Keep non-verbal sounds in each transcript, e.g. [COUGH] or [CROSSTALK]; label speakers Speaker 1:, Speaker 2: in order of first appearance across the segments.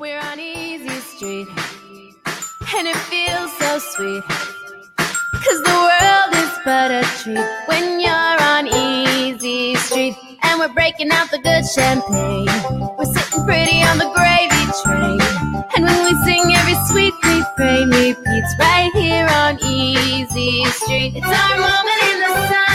Speaker 1: We're on Easy Street, and it feels so sweet. Cause the world is but a treat when you're on Easy Street. And we're breaking out the good champagne. We're sitting pretty on the gravy train. And when we sing every sweet refrain repeats right here on Easy Street. It's our moment in the sun,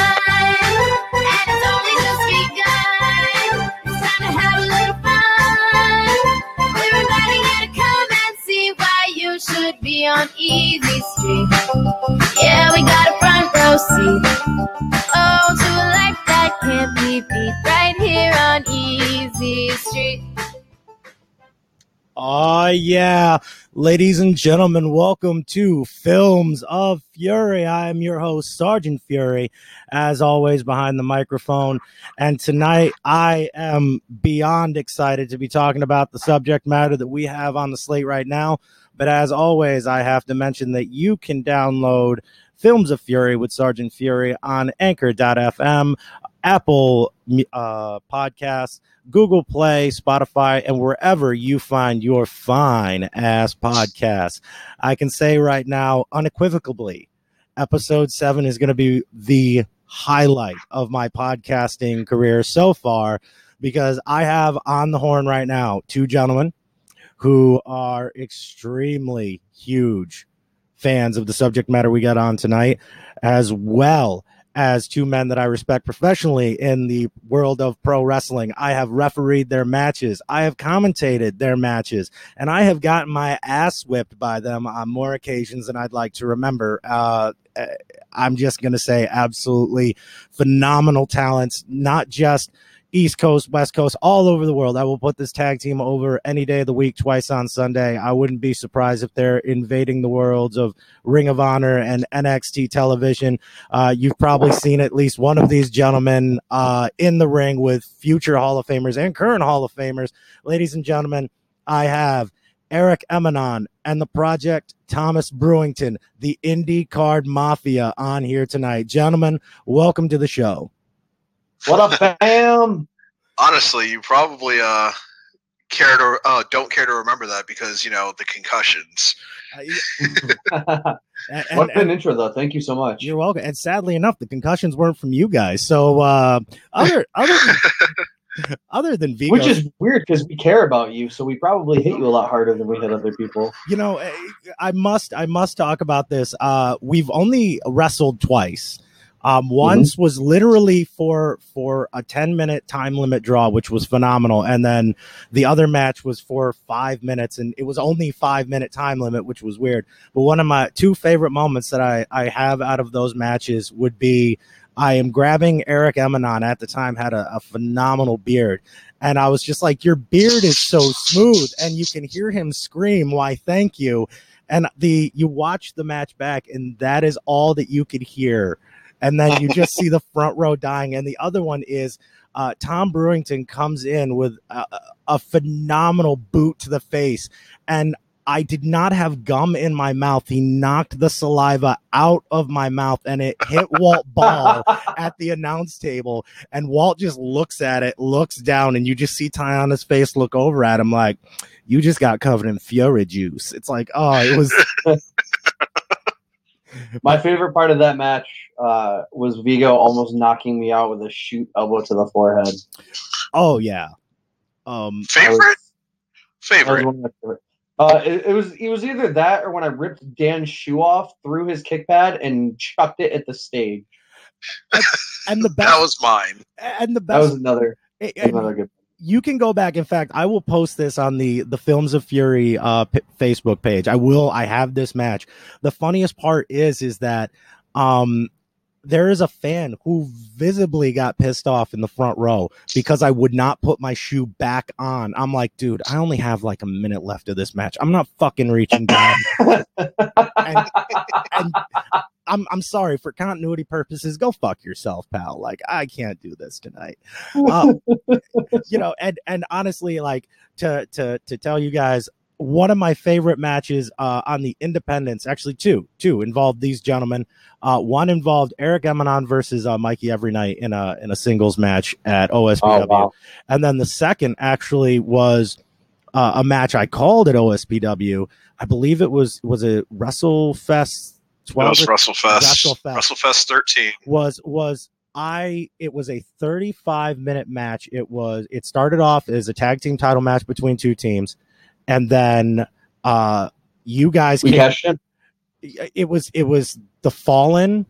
Speaker 1: Easy Yeah, we got a front row seat. Oh, to a life that can't be beat right here on Easy Street.
Speaker 2: Oh, yeah. Ladies and gentlemen, welcome to Films of Fury. I am your host, Sergeant Fury, as always, behind the microphone. And tonight, I am beyond excited to be talking about the subject matter that we have on the slate right now. But as always, I have to mention that you can download Films of Fury with Sergeant Fury on anchor.fm, Apple uh, Podcasts, Google Play, Spotify, and wherever you find your fine ass podcasts. I can say right now, unequivocally, episode seven is going to be the highlight of my podcasting career so far because I have on the horn right now two gentlemen who are extremely huge fans of the subject matter we got on tonight, as well as two men that I respect professionally in the world of pro wrestling. I have refereed their matches, I have commentated their matches, and I have gotten my ass whipped by them on more occasions than I'd like to remember. Uh, I'm just going to say absolutely phenomenal talents, not just East Coast, West Coast, all over the world. I will put this tag team over any day of the week, twice on Sunday. I wouldn't be surprised if they're invading the worlds of Ring of Honor and NXT television. Uh, you've probably seen at least one of these gentlemen uh, in the ring with future Hall of Famers and current Hall of Famers. Ladies and gentlemen, I have Eric Emanon and the Project Thomas Brewington, the Indy Card Mafia, on here tonight. Gentlemen, welcome to the show.
Speaker 3: What up, fam?
Speaker 4: Honestly, you probably uh care to uh, don't care to remember that because you know the concussions. [LAUGHS]
Speaker 3: what an intro, though. Thank you so much.
Speaker 2: You're welcome. And sadly enough, the concussions weren't from you guys. So uh, other [LAUGHS] other than, other than Vigo,
Speaker 3: which is weird because we care about you, so we probably hit you a lot harder than we hit other people.
Speaker 2: You know, eh, I must I must talk about this. Uh, we've only wrestled twice. Um, once mm-hmm. was literally for for a 10 minute time limit draw, which was phenomenal. And then the other match was for five minutes, and it was only five minute time limit, which was weird. But one of my two favorite moments that I, I have out of those matches would be I am grabbing Eric Emanon at the time had a, a, phenomenal beard. And I was just like, Your beard is so smooth. And you can hear him scream, Why, thank you. And the you watch the match back, and that is all that you could hear and then you just [LAUGHS] see the front row dying. And the other one is uh, Tom Brewington comes in with a, a phenomenal boot to the face, and I did not have gum in my mouth. He knocked the saliva out of my mouth and it hit Walt Ball [LAUGHS] at the announce table. And Walt just looks at it, looks down, and you just see Tayana's face look over at him like, You just got covered in Fury juice. It's like, oh, it was. [LAUGHS]
Speaker 3: My favorite part of that match uh, was Vigo almost knocking me out with a shoot elbow to the forehead.
Speaker 2: Oh yeah. Um,
Speaker 4: favorite. Was, favorite.
Speaker 3: Uh, it, it, was it was either that or when I ripped Dan's shoe off, threw his kick pad, and chucked it at the stage.
Speaker 2: And, and the [LAUGHS] best,
Speaker 4: that was mine.
Speaker 2: And the best
Speaker 3: that was another another good
Speaker 2: you can go back. In fact, I will post this on the the Films of Fury uh, p- Facebook page. I will. I have this match. The funniest part is is that um, there is a fan who visibly got pissed off in the front row because I would not put my shoe back on. I'm like, dude, I only have like a minute left of this match. I'm not fucking reaching down. [LAUGHS] and, and I'm I'm sorry for continuity purposes. Go fuck yourself, pal. Like I can't do this tonight. Um, [LAUGHS] you know, and and honestly, like to to to tell you guys, one of my favorite matches uh, on the independents, actually two, two involved these gentlemen. Uh, one involved Eric Emanon versus uh, Mikey Every Night in a in a singles match at OSPW, oh, wow. and then the second actually was uh, a match I called at OSPW. I believe it was was a WrestleFest
Speaker 4: That
Speaker 2: twelve.
Speaker 4: was WrestleFest.
Speaker 2: WrestleFest.
Speaker 4: WrestleFest 13.
Speaker 2: was was I it was a 35 minute match. It was it started off as a tag team title match between two teams and then uh you guys
Speaker 3: We
Speaker 2: came,
Speaker 3: cashed in.
Speaker 2: it was it was the fallen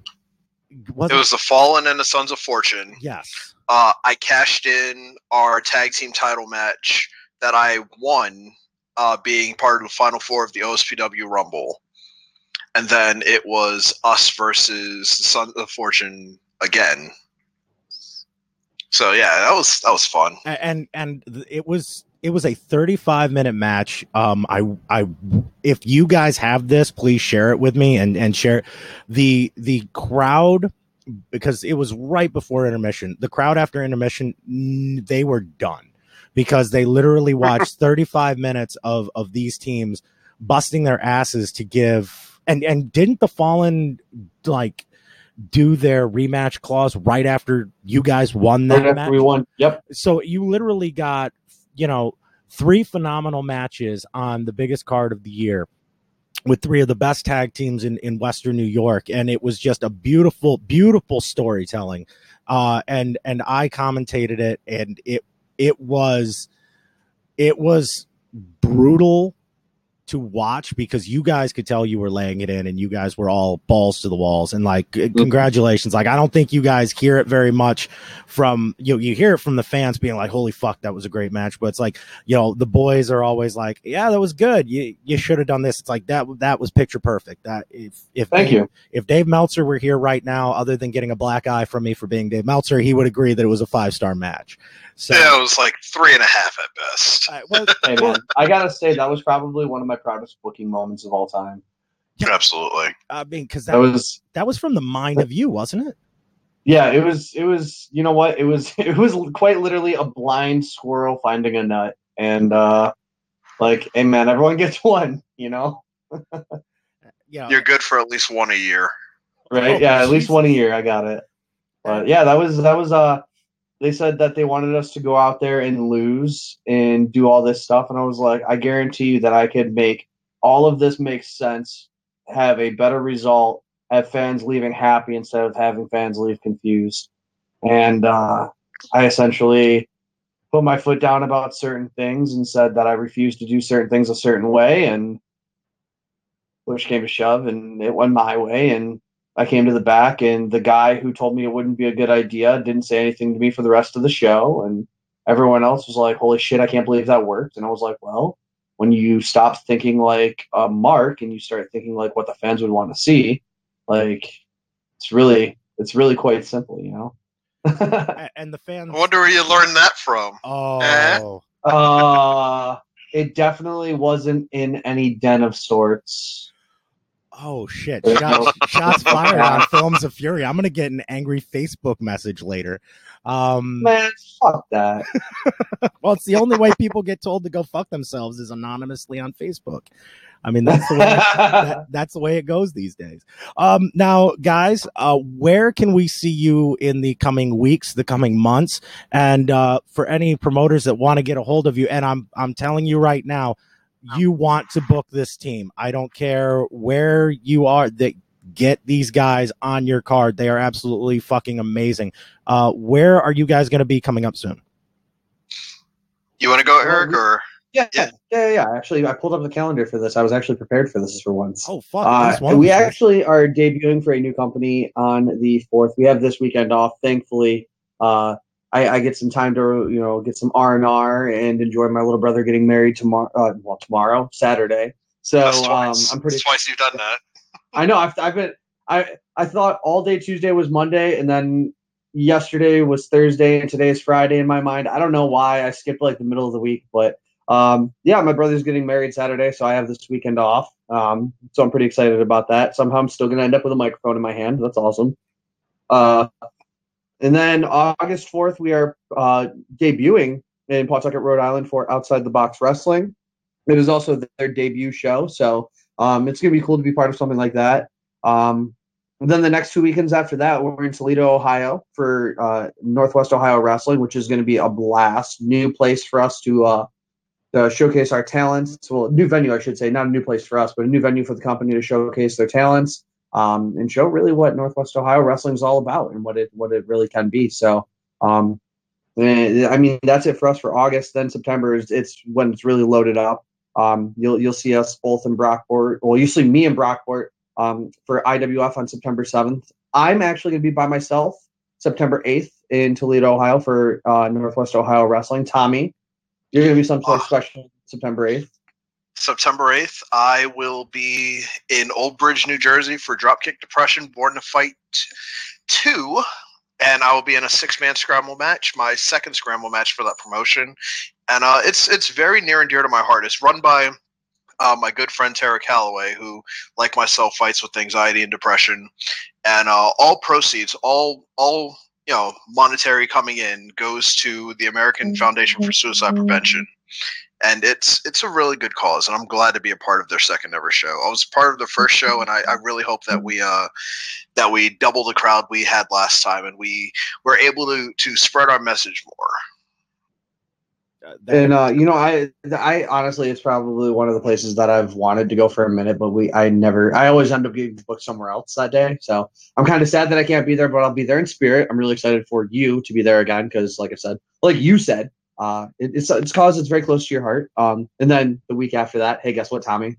Speaker 2: was
Speaker 4: It was the Fallen and the Sons of Fortune.
Speaker 2: yes
Speaker 4: Uh, I cashed in our tag team title match that I won, uh, being part of the final four of the OSPW Rumble, and then it was us versus Sons of Fortune again. So yeah, that was that was fun.
Speaker 2: And and it was it was a 35 minute match um i i if you guys have this please share it with me and and share the the crowd because it was right before intermission the crowd after intermission they were done because they literally [LAUGHS] watched 35 minutes of of these teams busting their asses to give and and didn't the fallen like do their rematch clause right after you guys won that
Speaker 3: Right after
Speaker 2: match
Speaker 3: we won. Yep.
Speaker 2: so you literally got you know three phenomenal matches on the biggest card of the year with three of the best tag teams in, in western new york. And it was just a beautiful beautiful storytelling uh and and i commentated it and it it was it was brutal to watch because you guys could tell you were laying it in and you guys were all balls to the walls. And like congratulations. Like i don't think you guys hear it very much from you know, you hear it from the fans being like holy fuck that was a great match. But it's like you know the boys are always like yeah that was good. You you should have done this. It's like that that was picture perfect. That if if
Speaker 3: Thank
Speaker 2: Dave-
Speaker 3: you.
Speaker 2: if Dave Meltzer were here right now other than getting a black eye from me for being Dave Meltzer he would agree that it was a five star match so
Speaker 4: Yeah, it was like three and a half at best.
Speaker 2: uh, well, [LAUGHS]
Speaker 3: Hey man, I gotta say that was probably one of my proudest booking moments of all time.
Speaker 4: Absolutely.
Speaker 2: I mean because
Speaker 3: That
Speaker 2: that was
Speaker 3: was
Speaker 2: that was from the mind of you wasn't it
Speaker 3: yeah, it was it was you know what? It was [LAUGHS] it was quite literally a blind squirrel finding a nut. And uh like, hey man, everyone gets [LAUGHS] one, you know?
Speaker 2: yeah.
Speaker 4: You're good for at least one a year.
Speaker 3: Right?
Speaker 2: Oh,
Speaker 3: yeah, at least one a year, I got it. But yeah, that was that was uh they said that they wanted us to go out there and lose and do all this stuff and I was like, I guarantee you that I could make all of this make sense, have a better result, have fans leaving happy instead of having fans leave confused. And uh I essentially put my foot down about certain things and said that I refused to do certain things a certain way and push came to shove and it went my way and I came to the back, and the guy who told me it wouldn't be a good idea didn't say anything to me for the rest of the show. And everyone else was like, "Holy shit, I can't believe that worked!" And I was like, "Well, when you stop thinking like a mark and you start thinking like what the fans would want to see, like it's really it's really quite simple, you know." [LAUGHS]
Speaker 2: And the fans
Speaker 4: I wonder where you learned that from.
Speaker 2: oh
Speaker 3: uh, it definitely wasn't in any den of sorts.
Speaker 2: Oh shit! Shots, shots [LAUGHS] fired on Films of Fury. I'm gonna get an angry Facebook message later. Um,
Speaker 3: Man, fuck that. [LAUGHS]
Speaker 2: well, it's the only way people get told to go fuck themselves is anonymously on Facebook. I mean, that's the way. that, [LAUGHS] that's the way it goes these days. Um, now, guys, uh, where can we see you in the coming weeks, the coming months, and uh, for any promoters that want to get a hold of you? And I'm I'm telling you right now, you want to book this team. I don't care where you are. That get these guys on your card. They are absolutely fucking amazing. Uh, where are you guys going to be coming up soon?
Speaker 4: You want to go,
Speaker 3: Well,
Speaker 4: Eric, or
Speaker 3: Yeah,
Speaker 4: Yeah.
Speaker 3: yeah, yeah, yeah. Actually, I pulled up the calendar for this. I was actually prepared for this for once.
Speaker 2: Oh fuck!
Speaker 3: Uh,
Speaker 2: one
Speaker 3: we actually are debuting for a new company on the fourth. We have this weekend off, thankfully. Uh, I, I get some time to you know get some R and R and enjoy my little brother getting married tomorrow. Uh, well, tomorrow, Saturday. So um. I'm pretty.
Speaker 4: That's twice you've done that. [LAUGHS]
Speaker 3: I know. I've, I've been. I I thought all day Tuesday was Monday, and then yesterday was Thursday, and today is Friday in my mind. I don't know why I skipped like the middle of the week, but um, yeah, my brother's getting married Saturday, so I have this weekend off. Um, so I'm pretty excited about that. Somehow I'm still gonna end up with a microphone in my hand. That's awesome. Uh, and then August 4th, we are uh, debuting in Pawtucket, Rhode Island for Outside the Box Wrestling. It is also their debut show, so um, it's gonna be cool to be part of something like that. Um, then the next two weekends after that, we're in Toledo, Ohio for uh, Northwest Ohio Wrestling, which is going to be a blast. New place for us to uh, to showcase our talents. Well, new venue, I should say, not a new place for us, but a new venue for the company to showcase their talents um, and show really what Northwest Ohio wrestling is all about and what it what it really can be. So, um, eh, I mean, that's it for us for August. Then September is it's when it's really loaded up. Um, you'll you'll see us both in Brockport. Well, you see me in Brockport um, for IWF on September seventh. I'm actually going to be by myself September eighth in Toledo, Ohio for uh, Northwest Ohio Wrestling. Tommy, you're going to be someplace uh, special September eighth.
Speaker 4: September 8th, I will be in Old Bridge, New Jersey for Dropkick Depression Born to Fight 2. And I will be in a six man scramble match, my second scramble match for that promotion. And uh, it's it's very near and dear to my heart. It's run by uh, my good friend Tara Calloway, who, like myself, fights with anxiety and depression. And uh, all proceeds, all all you know, monetary coming in goes to the American Foundation for Suicide Prevention and it's it's a really good cause and i'm glad to be a part of their second ever show i was part of the first show and i, I really hope that we uh that we double the crowd we had last time and we were able to to spread our message more
Speaker 3: uh, and uh, you know, I I honestly, it's probably one of the places that I've wanted to go for a minute, but we I never I always end up getting booked somewhere else that day. So I'm kind of sad that I can't be there, but I'll be there in spirit. I'm really excited for you to be there again because, like I said, like you said, uh, it, it's it's cause it's very close to your heart. Um, and then the week after that, hey, guess what, Tommy?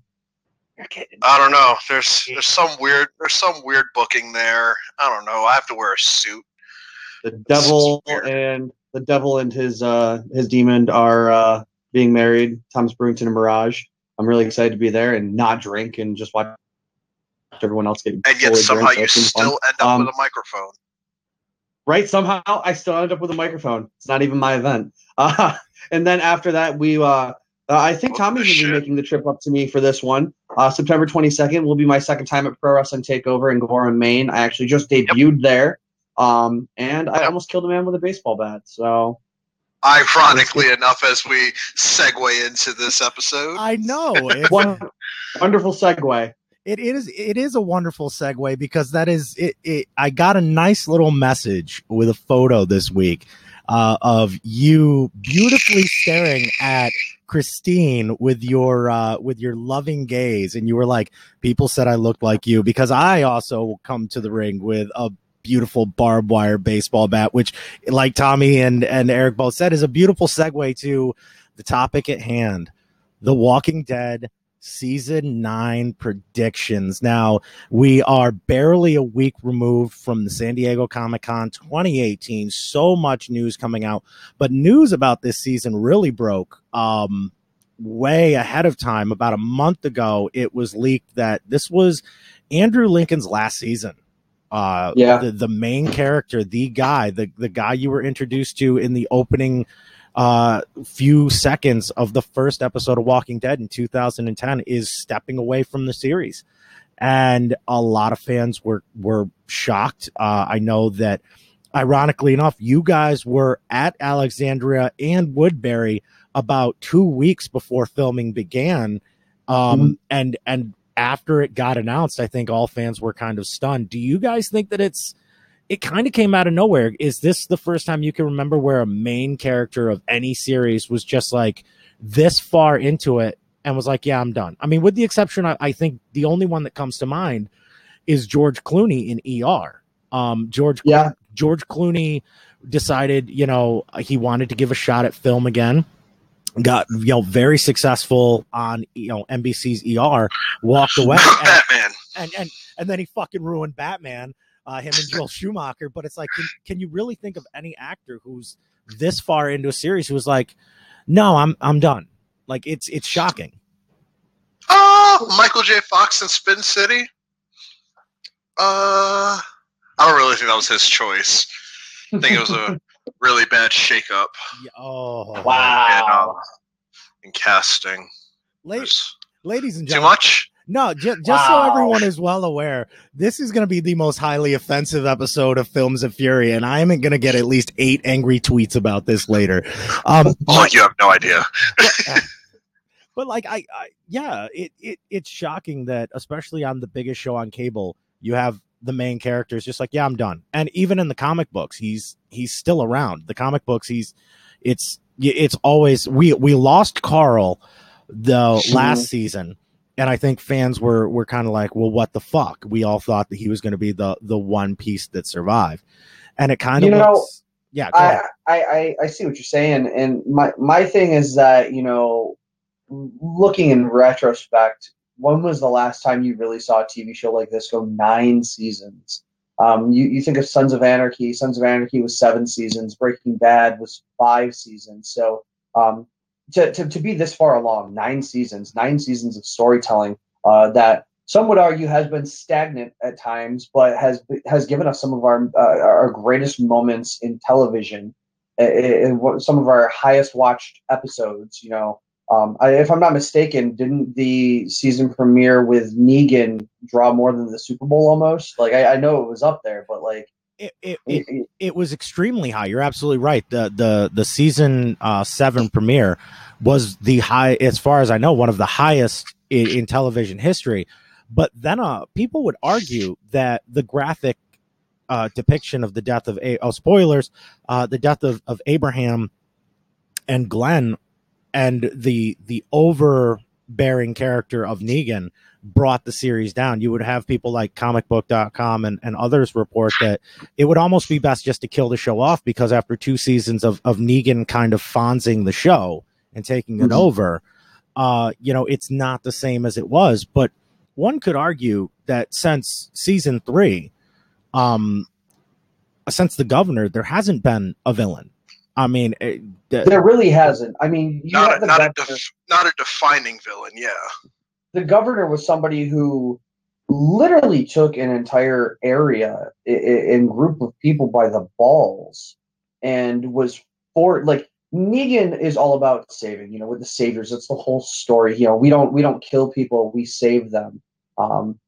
Speaker 4: I don't know. There's there's some weird there's some weird booking there. I don't know. I have to wear a suit.
Speaker 3: The devil and the devil and his uh his demon are uh being married. Thomas Brewington and Mirage. I'm really excited to be there and not drink and just watch everyone else get.
Speaker 4: And yet somehow you still fun. end up um, with a microphone.
Speaker 3: Right. Somehow I still end up with a microphone. It's not even my event. Uh, [LAUGHS] and then after that, we, uh, uh, I think oh, Tommy's going to be making the trip up to me for this one. Uh, September 22nd will be my second time at Pro Wrestling Takeover in Gorham, Maine. I actually just debuted yep. there. Um, and I almost killed a man with a baseball bat. So,
Speaker 4: ironically enough, as we segue into this episode,
Speaker 2: I know [LAUGHS]
Speaker 3: one wonderful segue.
Speaker 2: It is it is a wonderful segue because that is it, it. I got a nice little message with a photo this week uh, of you beautifully staring at Christine with your uh, with your loving gaze, and you were like, "People said I looked like you," because I also come to the ring with a beautiful barbed wire baseball bat, which, like Tommy and and Eric both said, is a beautiful segue to the topic at hand: The Walking Dead season nine predictions. Now, we are barely a week removed from the San Diego Comic Con 2018. So much news coming out, but news about this season really broke. Um, way ahead of time about a month ago it was leaked that this was andrew lincoln's last season uh yeah the, the main character the guy the the guy you were introduced to in the opening uh, few seconds of the first episode of Walking Dead in 2010 is stepping away from the series, and a lot of fans were were shocked. Uh, I know that, ironically enough, you guys were at Alexandria and Woodbury about two weeks before filming began, um, mm-hmm. and and after it got announced, I think all fans were kind of stunned. Do you guys think that it's it kind of came out of nowhere. Is this the first time you can remember where a main character of any series was just like this far into it and was like, yeah, I'm done? I mean, with the exception, I, I think the only one that comes to mind is George Clooney in ER. Um, George, yeah. George Clooney decided, you know, he wanted to give a shot at film again. Got you know very successful on you know NBC's ER. Walked away, [LAUGHS] and,
Speaker 4: Batman,
Speaker 2: and and and then he fucking ruined Batman uh, him and [LAUGHS] Joel Schumacher. But it's like, can, can you really think of any actor who's this far into a series who's like, no, I'm I'm done. Like it's it's shocking.
Speaker 4: Oh, Michael J. Fox in Spin City. Uh, I don't really think that was his choice. I think it was a [LAUGHS] really bad shakeup.
Speaker 2: Yeah, oh
Speaker 3: wow!
Speaker 4: In, uh, in casting,
Speaker 2: ladies and
Speaker 4: gentlemen, too much.
Speaker 2: No, just, just wow. so everyone is well aware, this is going to be the most highly offensive episode of Films of Fury, and I am going to get at least eight angry tweets about this later. Um, [LAUGHS]
Speaker 4: oh, you have no idea.
Speaker 2: but, [LAUGHS] but like, I, I, yeah, it, it, it's shocking that, especially on the biggest show on cable, you have the main characters just like, yeah, I'm done. And even in the comic books, he's he's still around. The comic books, he's it's it's always we we lost Carl the last season, and I think fans were were kind of like, well, what the fuck? We all thought that he was going to be the the one piece that survived, and it kind of
Speaker 3: You know,
Speaker 2: yeah.
Speaker 3: I. I, I, I see what you're saying, and my my thing is that you know, looking in retrospect, when was the last time you really saw a TV show like this go nine seasons? Um, you, you think of Sons of Anarchy. Sons of Anarchy was seven seasons. Breaking Bad was five seasons. So um, to, to, to be this far along, nine seasons, nine seasons of storytelling uh, that some would argue has been stagnant at times, but has has given us some of our uh, our greatest moments in television, and what some of our highest watched episodes. You know, um, I, if I'm not mistaken, didn't the season premiere with Negan draw more than the Super Bowl almost? Like I, I know it was up there, but like
Speaker 2: It, it,
Speaker 3: it,
Speaker 2: it, it was extremely high. You're absolutely right. The the the season uh, seven premiere was the high, as far as I know, one of the highest in, in television history. But then, uh, people would argue that the graphic uh, depiction of the death of a oh spoilers, uh, the death of, of Abraham and Glenn, and the the overbearing character of Negan brought the series down. You would have people like comicbook.com and, and others report that it would almost be best just to kill the show off because after two seasons of, of Negan kind of fonzing the show and taking it
Speaker 3: Mhm.
Speaker 2: over, uh, you know, it's not the same as it was. But one could argue that since season three, um, since the governor, there hasn't been a villain. I mean, it, the-
Speaker 3: there really hasn't. I mean, you
Speaker 4: Not
Speaker 3: have
Speaker 4: a,
Speaker 3: the
Speaker 4: not, a def, not a defining villain, yeah.
Speaker 3: the governor was somebody who literally took an entire area i- i- and group of people by the balls and was for like Negan is all about saving, you know, with the saviors. It's the whole story. You know, we don't we don't kill people, we save them. Um,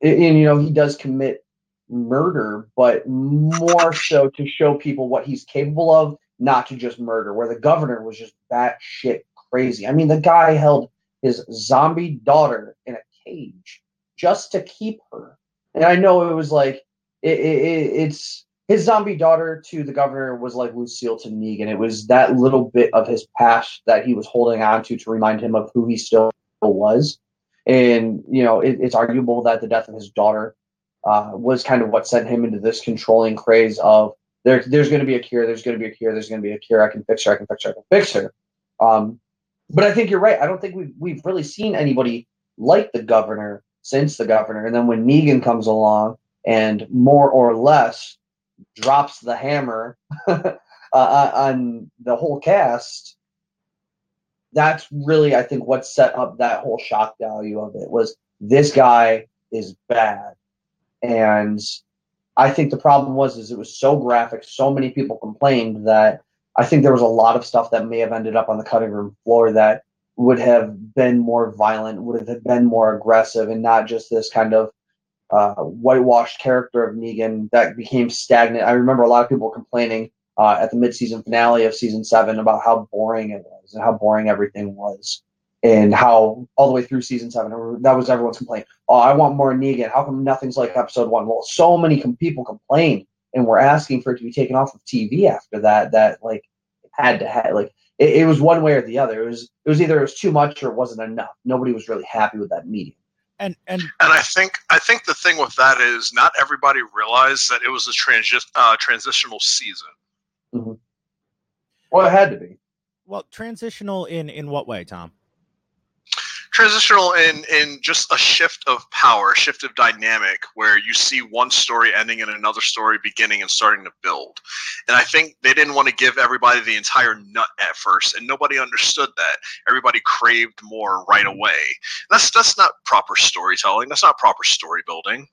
Speaker 3: and, and, you know, he does commit murder, but more so to show people what he's capable of, not to just murder. Where the governor was just batshit crazy. I mean, the guy held his zombie daughter in a cage just to keep her. And I know it was like it, it, it- it's his zombie daughter to the governor was like Lucille to Negan. It was that little bit of his past that he was holding on to to remind him of who he still was. And you know, it, it's arguable that the death of his daughter uh, was kind of what sent him into this controlling craze of there, there's going to be a cure, there's going to be a cure, there's going to be a cure. I can fix her, I can fix her, I can fix her. Um, but I think you're right. I don't think we've we've really seen anybody like the governor since the governor. And then when Negan comes along and more or less drops the hammer [LAUGHS] uh, on the whole cast, that's really I think what set up that whole shock value of it was this guy is bad, and I think the problem was is it was so graphic, so many people complained that I think there was a lot of stuff that may have ended up on the cutting room floor that would have been more violent, would have been more aggressive, and not just this kind of uh, whitewashed character of Negan that became stagnant. I remember a lot of people complaining uh, at the mid-season finale of season seven about how boring it was and how boring everything was, and how all the way through season seven that was everyone's complaint. Oh, I want more Negan. How come nothing's like episode one? Well, so many com- people complained and were asking for it to be taken off of TV after that. That like had to have like it, it was one way or the other. It was it was either it was too much or it wasn't enough. Nobody was really happy with that medium.
Speaker 2: and and
Speaker 4: And I think I think the thing with that is not everybody realized that it was a transi- uh, transitional season.
Speaker 3: Well, it had to be.
Speaker 2: well, transitional in in what way, Tom?
Speaker 4: Transitional in in just a shift of power, shift of dynamic, where you see one story ending and another story beginning and starting to build. And I think they didn't want to give everybody the entire nut at first, and nobody understood that. Everybody craved more right away. That's that's not proper storytelling. That's not proper story building.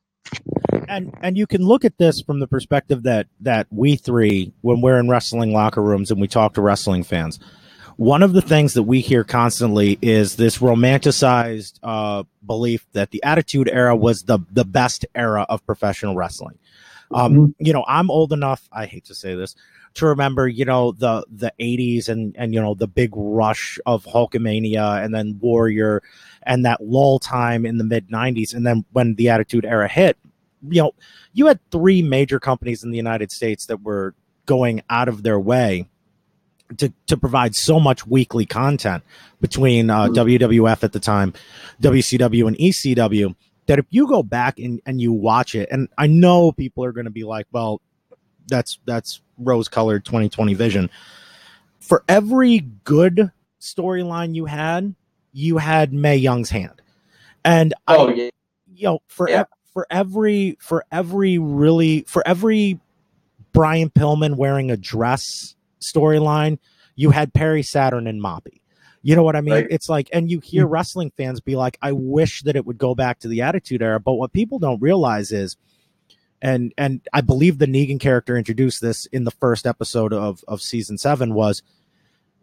Speaker 2: and and you can look at this from the perspective that that we three when we're in wrestling locker rooms and we talk to wrestling fans one of the things that we hear constantly is this romanticized uh, belief that the attitude era was the the best era of professional wrestling. Um, you know i'm old enough i hate to say this to remember you know the the 80s and and you know the big rush of hulkamania and then warrior and that lull time in the mid 90s and then when the attitude era hit. You know, you had three major companies in the United States that were going out of their way to, to provide so much weekly content between uh, WWF at the time, WCW and ECW that if you go back and, and you watch it, and I know people are going to be like, well, that's that's rose colored 2020 vision. For every good storyline you had, you had Mae Young's hand, and
Speaker 3: Oh
Speaker 2: I,
Speaker 3: yeah.
Speaker 2: you know, for
Speaker 3: Yeah.
Speaker 2: ev- for every for every really for every Brian Pillman wearing a dress storyline, you had Perry Saturn and Moppy. You know what I mean?
Speaker 3: Right.
Speaker 2: It's like, and you hear hmm. wrestling fans be like, "I wish that it would go back to the Attitude Era." But what people don't realize is, and and I believe the Negan character introduced this in the first episode of of season seven was,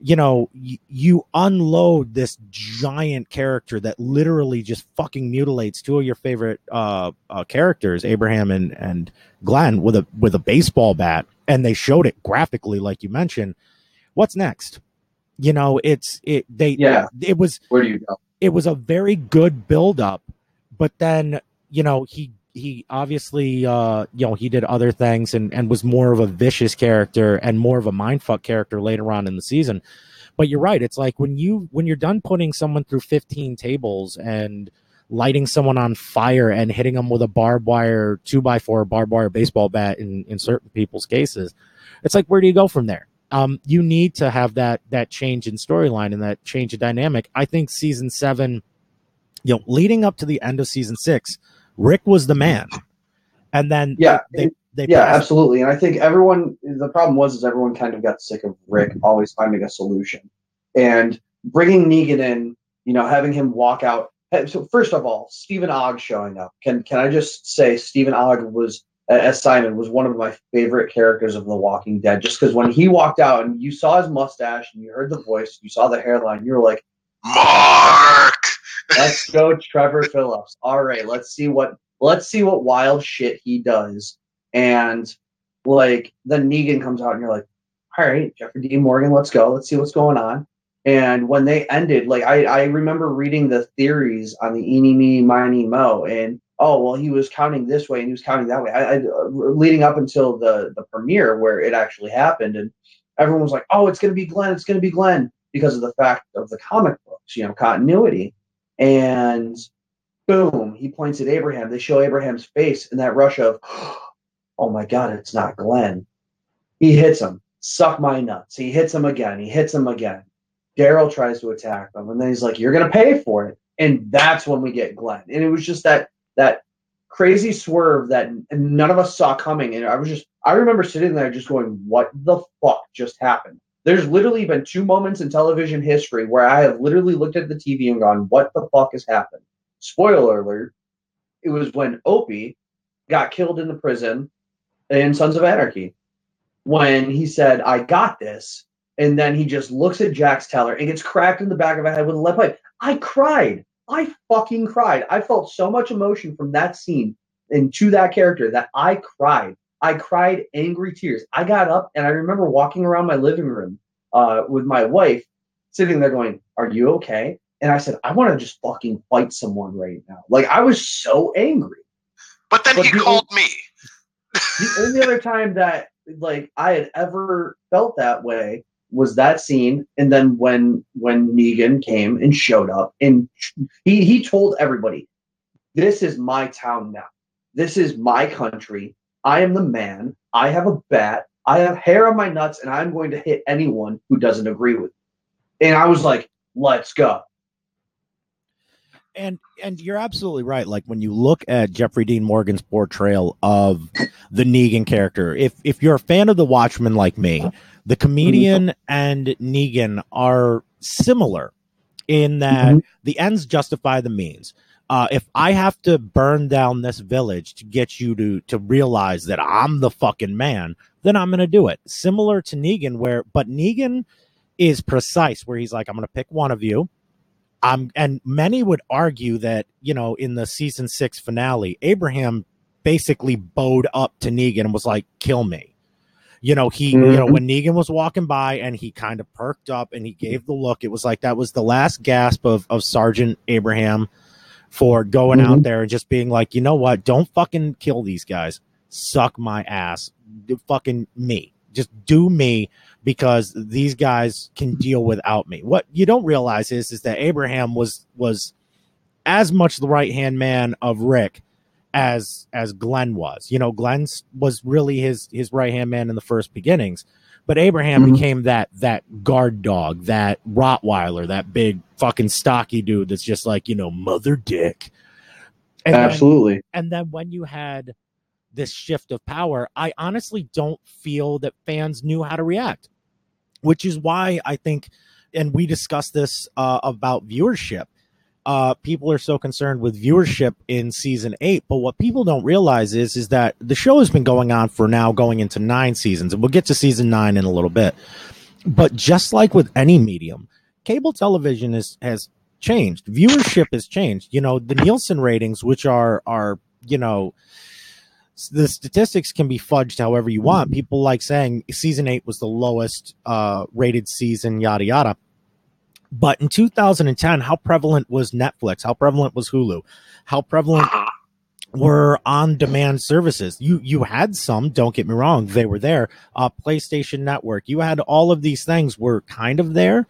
Speaker 2: you know, y- you unload this giant character that literally just fucking mutilates two of your favorite uh, uh characters, Abraham and and Glenn, with a with a baseball bat, and they showed it graphically, like you mentioned. What's next? You know, it's it they
Speaker 3: Yeah.
Speaker 2: it was
Speaker 3: Where do you go?
Speaker 2: it was a very good build up, but then you know he he obviously uh you know he did other things and and was more of a vicious character and more of a mindfuck character later on in the season. But you're right. It's like when you when you're done putting someone through 15 tables and lighting someone on fire and hitting them with a barbed wire two by four barbed wire baseball bat in in certain people's cases, it's like where do you go from there? Um, you need to have that that change in storyline and that change of dynamic. I think season seven, you know, leading up to the end of season six, Rick was the mm-hmm. man, and then
Speaker 3: Yeah,
Speaker 2: they they
Speaker 3: Yeah,
Speaker 2: passed-
Speaker 3: absolutely. And I think everyone, the problem was, is everyone kind of got sick of Rick mm-hmm. always finding a solution. And bringing Negan in, you know, having him walk out. So, first of all, Stephen Ogg showing up. Can can I just say, Stephen Ogg was, as Simon, was one of my favorite characters of The Walking Dead. Just because when he walked out and you saw his mustache and you heard the voice, you saw the hairline, you were like,
Speaker 4: Mark.
Speaker 3: Let's go Trevor Phillips. All right, let's see what let's see what wild shit he does. And like then Negan comes out and you're like, all right, Jeffrey Dean Morgan, let's go. Let's see what's going on. And when they ended, like I, I remember reading the theories on the eeny meeny miny mo and oh well he was counting this way and he was counting that way. I, I leading up until the the premiere where it actually happened and everyone was like, oh it's gonna be Glenn, it's gonna be Glenn because of the fact of the comic books, you know, continuity. And boom, he points at Abraham. They show Abraham's face in that rush of, [GASPS] oh my God, it's not Glenn. He hits him. Suck my nuts. He hits him again. He hits him again. Daryl tries to attack him, and then he's like, "You're gonna pay for it." And that's when we get Glenn. And it was just that that crazy swerve that none of us saw coming. And I was just, I remember sitting there just going, "What the fuck just happened?" There's literally been two moments in television history where I have literally looked at the TV and gone, "What the fuck has happened?" Spoiler alert: It was when Opie got killed in the prison in Sons of Anarchy when he said, "I got this," and then he just looks at Jax Teller and gets cracked in the back of the head with a lead pipe. I cried. I fucking cried. I felt so much emotion from that scene and to that character that I cried. I cried angry tears. I got up and I remember walking around my living room uh, with my wife, sitting there going, "Are you okay?" And I said, "I want to just fucking fight someone right now." Like I was so angry.
Speaker 4: But then
Speaker 3: But
Speaker 4: he
Speaker 3: the-
Speaker 4: called me.
Speaker 3: The only other time that like I had ever felt that way was that scene, and then when when Negan came and showed up, and he he told everybody, "This is my town now. This is my country. I am the man. I have a bat. I have hair on my nuts, and I'm going to hit anyone who doesn't agree with me." And I was like, "Let's go."
Speaker 2: and and you're absolutely right. Like when you look at Jeffrey Dean Morgan's portrayal of the Negan character, if if you're a fan of The Watchmen like me, the comedian and Negan are similar in that
Speaker 3: Mhm.
Speaker 2: the ends justify the means. Uh, if I have to burn down this village to get you to to realize that I'm the fucking man, then I'm gonna do it. Similar to Negan, where but Negan is precise, where he's like, I'm gonna pick one of you. I'm and many would argue that you know in the season six finale, Abraham basically bowed up to Negan and was like, "Kill me." You know, he you know
Speaker 3: Mhm.
Speaker 2: when Negan was walking by and he kind of perked up and he gave the look. It was like that was the last gasp of of Sergeant Abraham for going out
Speaker 3: Mhm.
Speaker 2: there and just being like, you know what? Don't fucking kill these guys. Suck my ass. Do fucking me. just do me because these guys can deal without me. What you don't realize is is that Abraham was was as much the right hand man of Rick as as Glenn was. You know, Glenn was really his his right hand man in the first beginnings, but Abraham mm-hmm. became that that guard dog, that Rottweiler, that big fucking stocky dude that's just like you know mother dick.
Speaker 3: And Absolutely.
Speaker 2: Then, and then when you had this shift of power, I honestly don't feel that fans knew how to react, which is why I think, and we discussed this uh, about viewership. Uh, people are so concerned with viewership in season eight, but what people don't realize is is that the show has been going on for now going into nine seasons, and we'll get to season nine in a little bit. But just like with any medium, cable television is has changed. Viewership has changed. You know, the Nielsen ratings, which are are you know the statistics can be fudged however you want. People like saying season eight was the lowest uh, rated season, yada yada. But in 2010, how prevalent was Netflix? How prevalent was Hulu? How prevalent were on-demand services? You you had some. Don't get me wrong; they were there. Uh, PlayStation Network. You had all of these things were kind of there.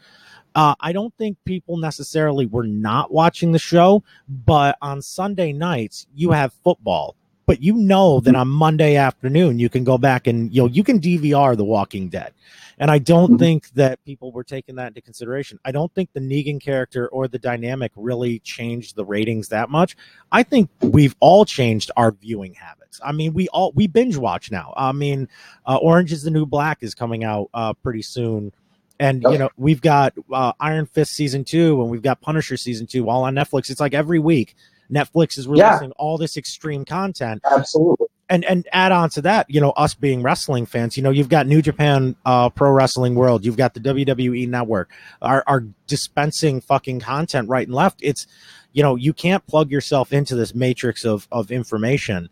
Speaker 2: Uh, I don't think people necessarily were not watching the show, but on Sunday nights you have football but you know that on Monday afternoon you can go back and you know you can DVR The Walking Dead. And I don't mm-hmm. think that people were taking that into consideration. I don't think the Negan character or the dynamic really changed the ratings that much. I think we've all changed our viewing habits. I mean, we all we binge watch now. I mean, uh, Orange is the New Black is coming out uh, pretty soon. And you know we've got uh, Iron Fist season two, and we've got Punisher season two, all on Netflix. It's like every week Netflix is releasing yeah. all this extreme content.
Speaker 3: Absolutely.
Speaker 2: And and add on to that, you know, us being wrestling fans, you know, you've got New Japan uh, Pro Wrestling World, you've got the WWE Network, are are dispensing fucking content right and left. It's, you know, you can't plug yourself into this matrix of of information,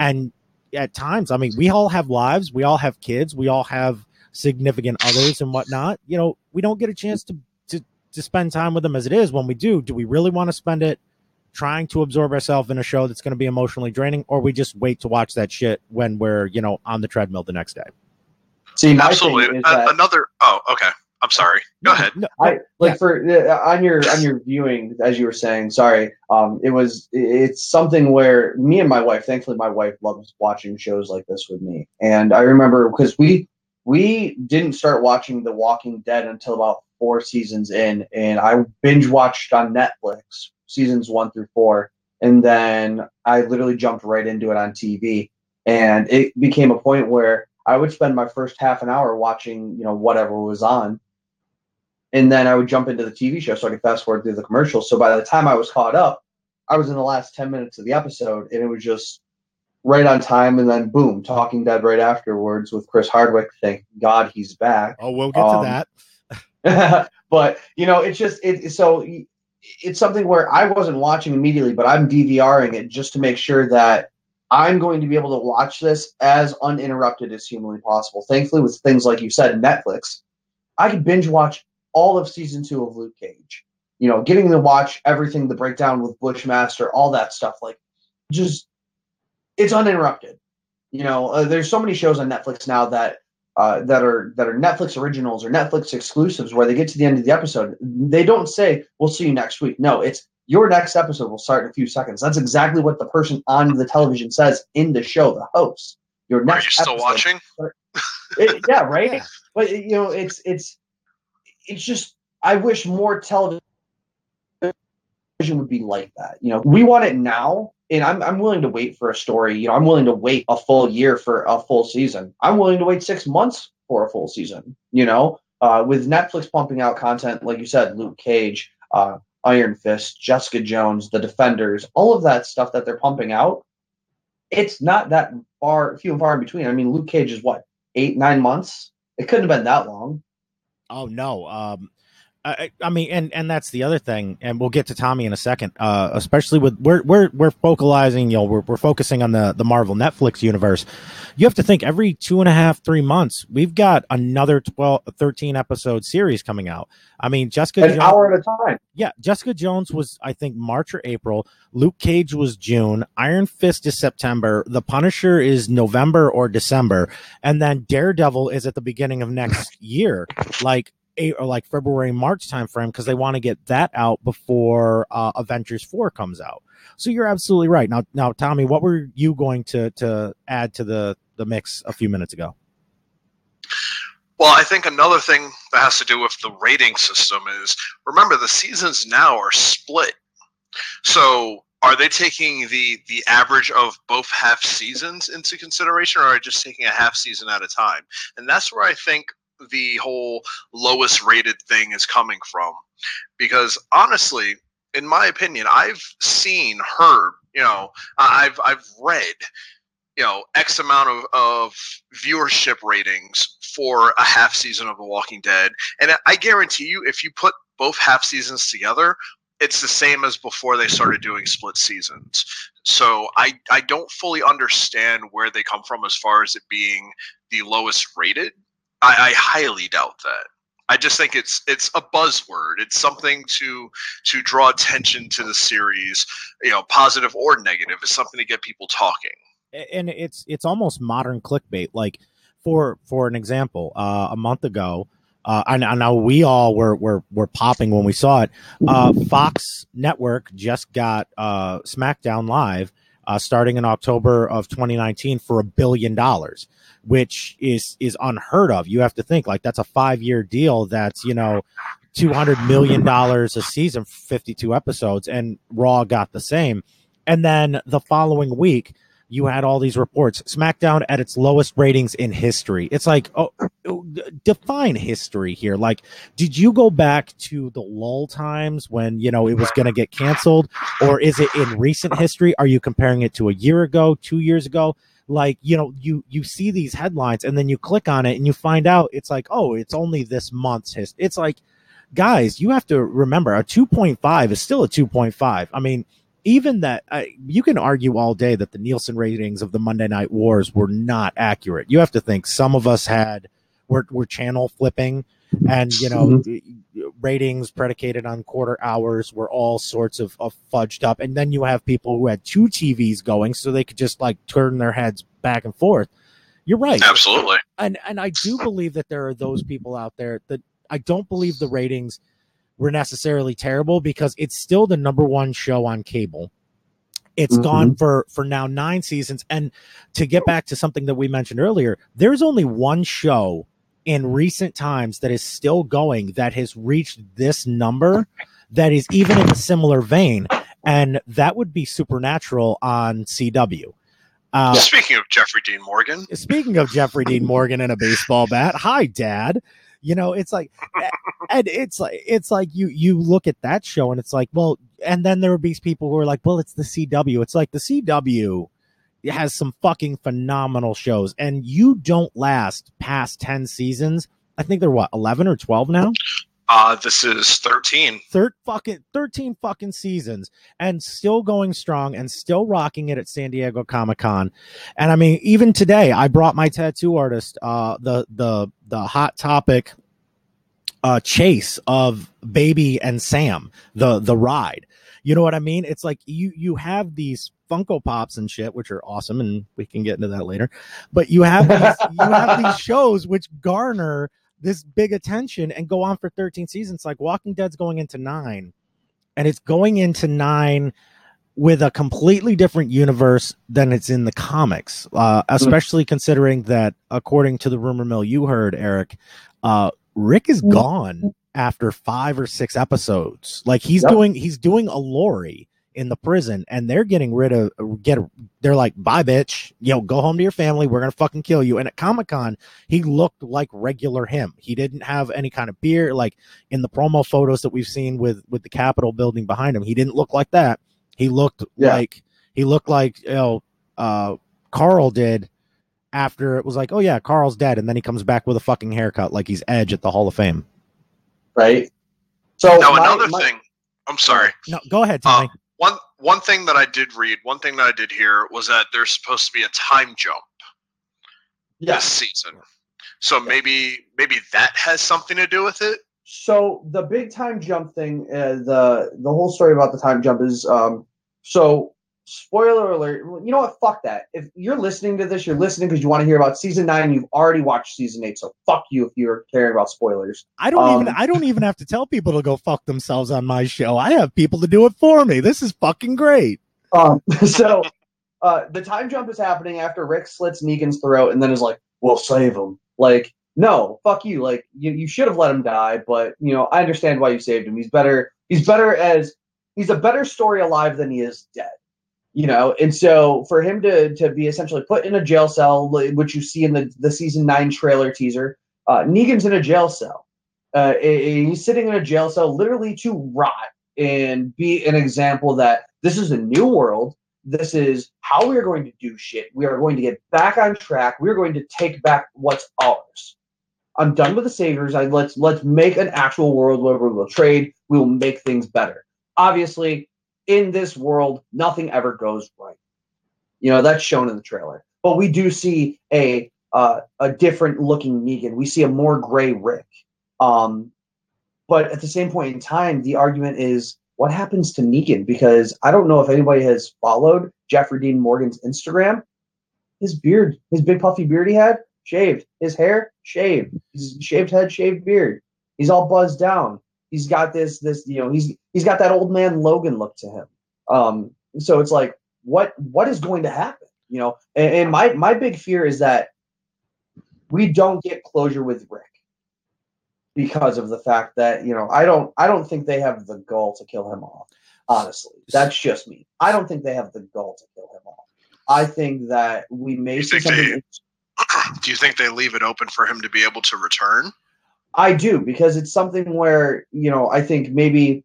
Speaker 2: and at times, I mean, we all have lives, we all have kids, we all have significant others and whatnot. You know, we don't get a chance to to to spend time with them as it is. When we do, do we really want to spend it? Trying to absorb ourselves in a show that's going to be emotionally draining, or we just wait to watch that shit when we're you know on the treadmill the next day.
Speaker 4: See, absolutely. Uh, another. Oh, okay. I'm sorry. Go ahead. No,
Speaker 3: I like yeah. for uh, on your on your viewing, as you were saying. Sorry. Um, it was it's something where me and my wife. Thankfully, my wife loves watching shows like this with me, and I remember because we we didn't start watching The Walking Dead until about four seasons in, and I binge watched on Netflix seasons one through four, and then I literally jumped right into it on TV, and it became a point where I would spend my first half an hour watching, you know, whatever was on, and then I would jump into the TV show so I could fast forward through the commercials. So by the time I was caught up, I was in the last ten minutes of the episode, and it was just right on time, and then boom, Talking Dead right afterwards with Chris Hardwick. Thank God he's back.
Speaker 2: Oh, we'll get um, to
Speaker 3: that. [LAUGHS] but you know, it's just it. So it's something where I wasn't watching immediately, but I'm DVRing it just to make sure that I'm going to be able to watch this as uninterrupted as humanly possible. Thankfully, with things like you said, Netflix, I could binge watch all of season two of Luke Cage. You know, getting to watch everything, the breakdown with Bushmaster, all that stuff. Like, just it's uninterrupted. You know, uh, there's so many shows on Netflix now that uh, that are that are Netflix originals or Netflix exclusives, where they get to the end of the episode, they don't say "We'll see you next week." No, it's your next episode will start in a few seconds. That's exactly what the person on the television says in the show, the host.
Speaker 4: Your next. Are you still watching? [LAUGHS]
Speaker 3: it, yeah, right. Yeah. But you know, it's it's it's just. I wish more television would be like that. You know, we want it now, and I'm I'm willing to wait for a story. You know, I'm willing to wait a full year for a full season. I'm willing to wait six months for a full season. You know, uh, with Netflix pumping out content like you said, Luke Cage, uh, Iron Fist, Jessica Jones, The Defenders, all of that stuff that they're pumping out. It's not that far, few and far in between. I mean, Luke Cage is what eight, nine months. It couldn't have been that long.
Speaker 2: Oh no. Um, I, I mean, and and that's the other thing, and we'll get to Tommy in a second. Uh, especially with we're we're we're focalizing, you know, we're we're focusing on the the Marvel Netflix universe. You have to think every two and a half, three months, we've got another 12, 13 episode series coming out. I mean, Jessica
Speaker 3: An
Speaker 2: Jones,
Speaker 3: hour at a time.
Speaker 2: yeah, Jessica Jones was I think March or April. Luke Cage was June. Iron Fist is September. The Punisher is November or December, and then Daredevil is at the beginning of next [LAUGHS] year, like a, or like February March timeframe, because they want to get that out before uh, Avengers Four comes out. So you're absolutely right. Now, now, Tommy, what were you going to to add to the the mix a few minutes ago?
Speaker 4: Well, I think another thing that has to do with the rating system is remember the seasons now are split. So are they taking the the average of both half seasons into consideration or are they just taking a half season at a time? And that's where I think the whole lowest rated thing is coming from. Because honestly, in my opinion, I've seen, heard, you know, I've I've read, you know, X amount of, of viewership ratings for a half season of The Walking Dead. And I guarantee you, if you put both half seasons together, it's the same as before they started doing split seasons. So I, I don't fully understand where they come from as far as it being the lowest rated. I, I highly doubt that. I just think it's it's a buzzword. It's something to to draw attention to the series, you know, positive or negative. It's something to get people talking.
Speaker 2: And it's it's almost modern clickbait. Like for for an example, uh, a month ago, uh, I, I know we all were were were popping when we saw it. Uh, Fox Network just got uh, SmackDown Live uh, starting in October of 2019 for a billion dollars, which is is unheard of. You have to think like that's a five year deal. That's you know. Two hundred million dollars a season, fifty-two episodes, and Raw got the same. And then the following week, you had all these reports. Smackdown at its lowest ratings in history. It's like oh, define history here. Like did you go back to the lull times when you know it was going to get canceled? Or is it in recent history? Are you comparing it to a year ago two years ago? Like you know you you see these headlines and then you click on it and you find out it's like oh it's only this month's history it's like guys you have to remember a 2.5 is still a 2.5 i mean even that uh, you can argue all day that the Nielsen ratings of the Monday Night Wars were not accurate. You have to think some of us had were, were channel flipping, and you know ratings predicated on quarter hours were all sorts of, of fudged up. And then you have people who had two TVs going, so they could just like turn their heads back and forth. You're right,
Speaker 4: Absolutely.
Speaker 2: and and I do believe that there are those people out there that I don't believe the ratings were necessarily terrible because it's still the number one show on cable. It's
Speaker 3: Mhm.
Speaker 2: gone for for now nine seasons, and to get back to something that we mentioned earlier, there's only one show in recent times that is still going that has reached this number that is even in a similar vein, and that would be Supernatural on CW. Uh,
Speaker 4: Speaking of Jeffrey Dean Morgan,
Speaker 2: speaking of Jeffrey Dean Morgan and a baseball bat, hi dad. You know, it's like and it's like it's like you you look at that show and it's like, well, and then there would be people who are like, well, it's the CW. It's like the CW has some fucking phenomenal shows and you don't last past 10 seasons. I think they're what, 11 or 12 now?
Speaker 4: Uh, this is 13.
Speaker 2: third fucking 13 fucking seasons and still going strong and still rocking it at San Diego Comic Con. And I mean, even today, I brought my tattoo artist, uh, the the the hot topic uh chase of Baby and Sam, the the ride. You know what I mean? It's like you you have these Funko Pops and shit, which are awesome, and we can get into that later. But you have these, you have these [LAUGHS] shows which garner this big attention and go on for 13 seasons. Like Walking Dead's going into nine, and it's going into nine with a completely different universe than it's in the comics. Uh, especially considering that, according to the rumor mill you heard, Eric, uh, Rick is gone after five or six episodes. Like he's
Speaker 3: Yep.
Speaker 2: doing, he's doing a Lori in the prison, and they're getting rid of get. They're like, bye, bitch. Yo, go home to your family. We're gonna fucking kill you. And at Comic Con, he looked like regular him. He didn't have any kind of beard. Like in the promo photos that we've seen with with the Capitol building behind him, he didn't look like that. He looked
Speaker 3: Yeah.
Speaker 2: like he looked like you know uh, Carl did after it was like, oh yeah, Carl's dead, and then he comes back with a fucking haircut like he's Edge at the Hall of Fame.
Speaker 3: right? So
Speaker 4: Now
Speaker 3: my-
Speaker 4: another
Speaker 3: my-
Speaker 4: thing. I'm sorry.
Speaker 2: No, go ahead,
Speaker 4: Uh,
Speaker 2: Tommy.
Speaker 4: One one thing that I did read, one thing that I did hear was that there's supposed to be a time jump
Speaker 3: Yes.
Speaker 4: this season. So maybe maybe that has something to do with it.
Speaker 3: So the big time jump thing, uh, the the whole story about the time jump is um. So spoiler alert. You know what? Fuck that. If you're listening to this, you're listening because you want to hear about season nine. You've already watched season eight, so fuck you if you're caring about spoilers.
Speaker 2: I don't even
Speaker 3: um,
Speaker 2: I don't even have to tell people to go fuck themselves on my show. I have people to do it for me. This is fucking great.
Speaker 3: Um. [LAUGHS] So, uh, the time jump is happening after Rick slits Negan's throat and then is like, "We'll save him." Like, no, fuck you. Like, you you should have let him die, but you know, I understand why you saved him. He's better. He's better as he's a better story alive than he is dead. You know, and so for him to to be essentially put in a jail cell, which you see in the the season nine trailer teaser, uh, Negan's in a jail cell. Uh, he's sitting in a jail cell, literally to rot and be an example that this is a new world. This is how we are going to do shit. We are going to get back on track. We are going to take back what's ours. I'm done with the saviors. I let's let's make an actual world where we will trade. We will make things better. Obviously, in this world, nothing ever goes right. You know that's shown in the trailer. But we do see a uh, a different looking Negan. We see a more gray Rick. Um, but at the same point in time, the argument is what happens to Negan? Because I don't know if anybody has followed Jeffrey Dean Morgan's Instagram. His beard, his big puffy beard he had, shaved. His hair, shaved. His shaved head, shaved beard. He's all buzzed down. He's got this, this, you know, he's he's got that old man Logan look to him. Um, so it's like, what what is going to happen? You know, and, and my my big fear is that we don't get closure with Rick because of the fact that you know I don't I don't think they have the gall to kill him off. Honestly, that's just me. I don't think they have the gall to kill him off. I think that we may see
Speaker 4: they-
Speaker 3: something.
Speaker 4: Do you think they leave it open for him to be able to return?
Speaker 3: I do because it's something where you know I think maybe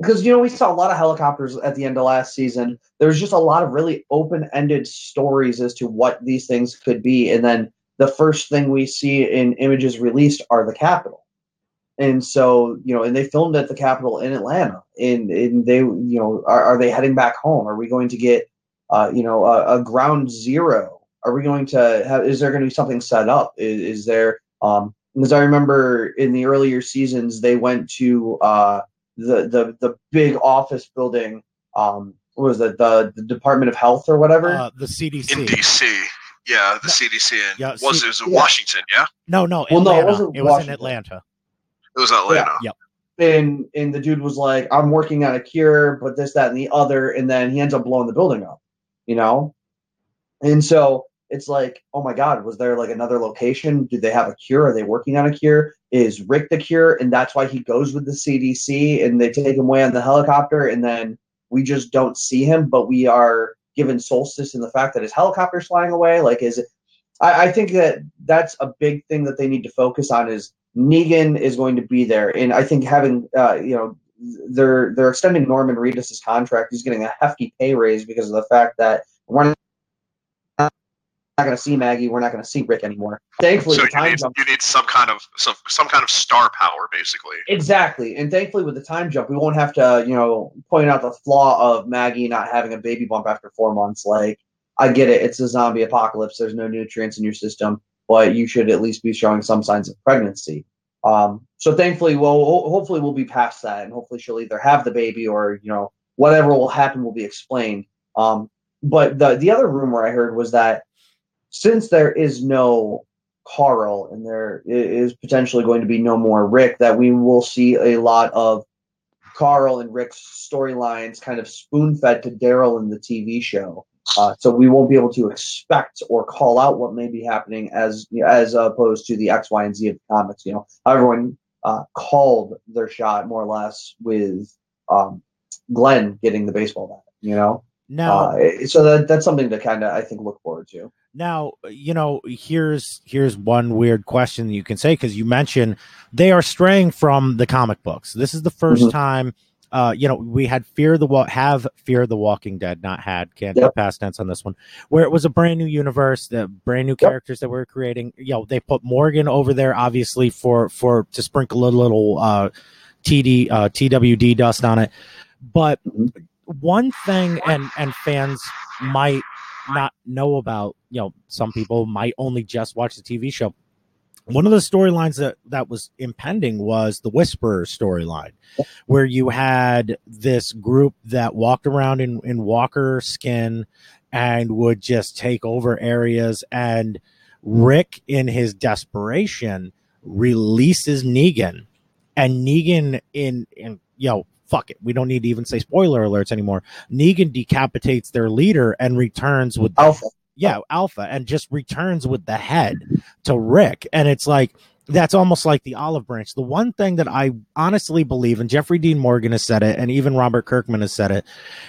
Speaker 3: because you know we saw a lot of helicopters at the end of last season. There's just a lot of really open-ended stories as to what these things could be, and then the first thing we see in images released are the Capitol. And so, you know, and they filmed at the Capitol in Atlanta. And, and they, you know, are, are they heading back home? Are we going to get, uh, you know, a, a ground zero? Are we going to have, is there going to be something set up? Is, is there, um, because I remember in the earlier seasons, they went to uh, the, the, the big office building. Um, what was it? The, the Department of Health or whatever?
Speaker 2: Uh, the CDC.
Speaker 4: In DC. Yeah, the
Speaker 2: No.
Speaker 4: CDC in
Speaker 2: Yeah,
Speaker 4: was
Speaker 2: C-
Speaker 4: it was in
Speaker 3: yeah.
Speaker 4: Washington, yeah?
Speaker 2: no, no,
Speaker 3: Well, no, it wasn't
Speaker 2: it was in Atlanta.
Speaker 4: It was Atlanta.
Speaker 2: Yep.
Speaker 3: and and the dude was like, "I'm working on a cure, but this, that, and the other," and then he ends up blowing the building up, you know. And so it's like, oh my god, was there like another location? Do they have a cure? Are they working on a cure? Is Rick the cure? And that's why he goes with the CDC, and they take him away on the helicopter, and then we just don't see him, but we are given solstice in the fact that his helicopter's flying away. Like, is it? I, I think that that's a big thing that they need to focus on is Negan is going to be there, and I think having uh, you know they're they're extending Norman Reedus' contract. He's getting a hefty pay raise because of the fact that we're not going to see Maggie, we're not going to see Rick anymore. Thankfully,
Speaker 4: So
Speaker 3: the
Speaker 4: you
Speaker 3: time
Speaker 4: need
Speaker 3: jump
Speaker 4: you need some kind of some some kind of star power, basically.
Speaker 3: exactly, and thankfully with the time jump, we won't have to you know point out the flaw of Maggie not having a baby bump after four months. Like I get it, it's a zombie apocalypse. There's no nutrients in your system, but you should at least be showing some signs of pregnancy. Um, so thankfully, well, hopefully we'll be past that, and hopefully she'll either have the baby or you know whatever will happen will be explained. Um, but the the other rumor I heard was that since there is no Carl and there is potentially going to be no more Rick, that we will see a lot of Carl and Rick's storylines kind of spoon fed to Daryl in the TV show. Uh, so we won't be able to expect or call out what may be happening as as opposed to the X, Y, and Z of the comics. You know, everyone uh, called their shot more or less with um, Glenn getting the baseball bat. You know,
Speaker 2: Now,
Speaker 3: uh, so that that's something to kind of I think look forward to.
Speaker 2: Now, you know, here's here's one weird question you can say because you mentioned they are straying from the comic books. This is the 1st
Speaker 3: Mhm.
Speaker 2: time, uh, you know, we had Fear the Wa- have Fear the Walking Dead, not had, can't
Speaker 3: Yep.
Speaker 2: past tense on this one, where it was a brand new universe, the brand new characters that we're creating. You know, they put Morgan over there, obviously for for to sprinkle a little uh TD uh, TWD dust on it. But
Speaker 3: Mhm.
Speaker 2: One thing, and and fans might not know about. You know, some people might only just watch the TV show. One of the storylines that that was impending was the Whisperer storyline, where you had this group that walked around in in Walker skin and would just take over areas and Rick, in his desperation, releases Negan, and Negan in in you know fuck it, we don't need to even say spoiler alerts anymore. Negan decapitates their leader and returns with
Speaker 3: Alpha.
Speaker 2: yeah Alpha, and just returns with the head to Rick, and it's like. That's almost like the olive branch. The one thing that I honestly believe, and Jeffrey Dean Morgan has said it, and even Robert Kirkman has said it,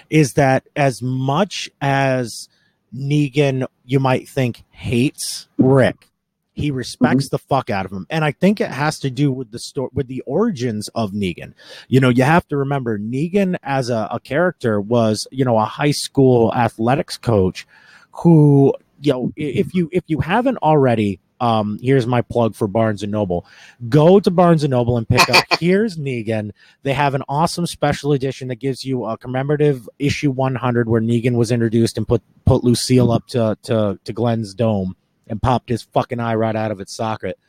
Speaker 2: is that as much as Negan, you might think, hates Rick. He respects the fuck out of him, and I think it has to do with the story, with the origins of Negan. You know, you have to remember Negan as a, a character was, you know, a high school athletics coach who, you know, if you if you haven't already, um, here's my plug for Barnes and Noble. Go to Barnes and Noble and pick up [LAUGHS] Here's Negan. They have an awesome special edition that gives you a commemorative issue 100 where Negan was introduced and put put Lucille up to to to Glenn's dome and popped his fucking eye right out of its socket.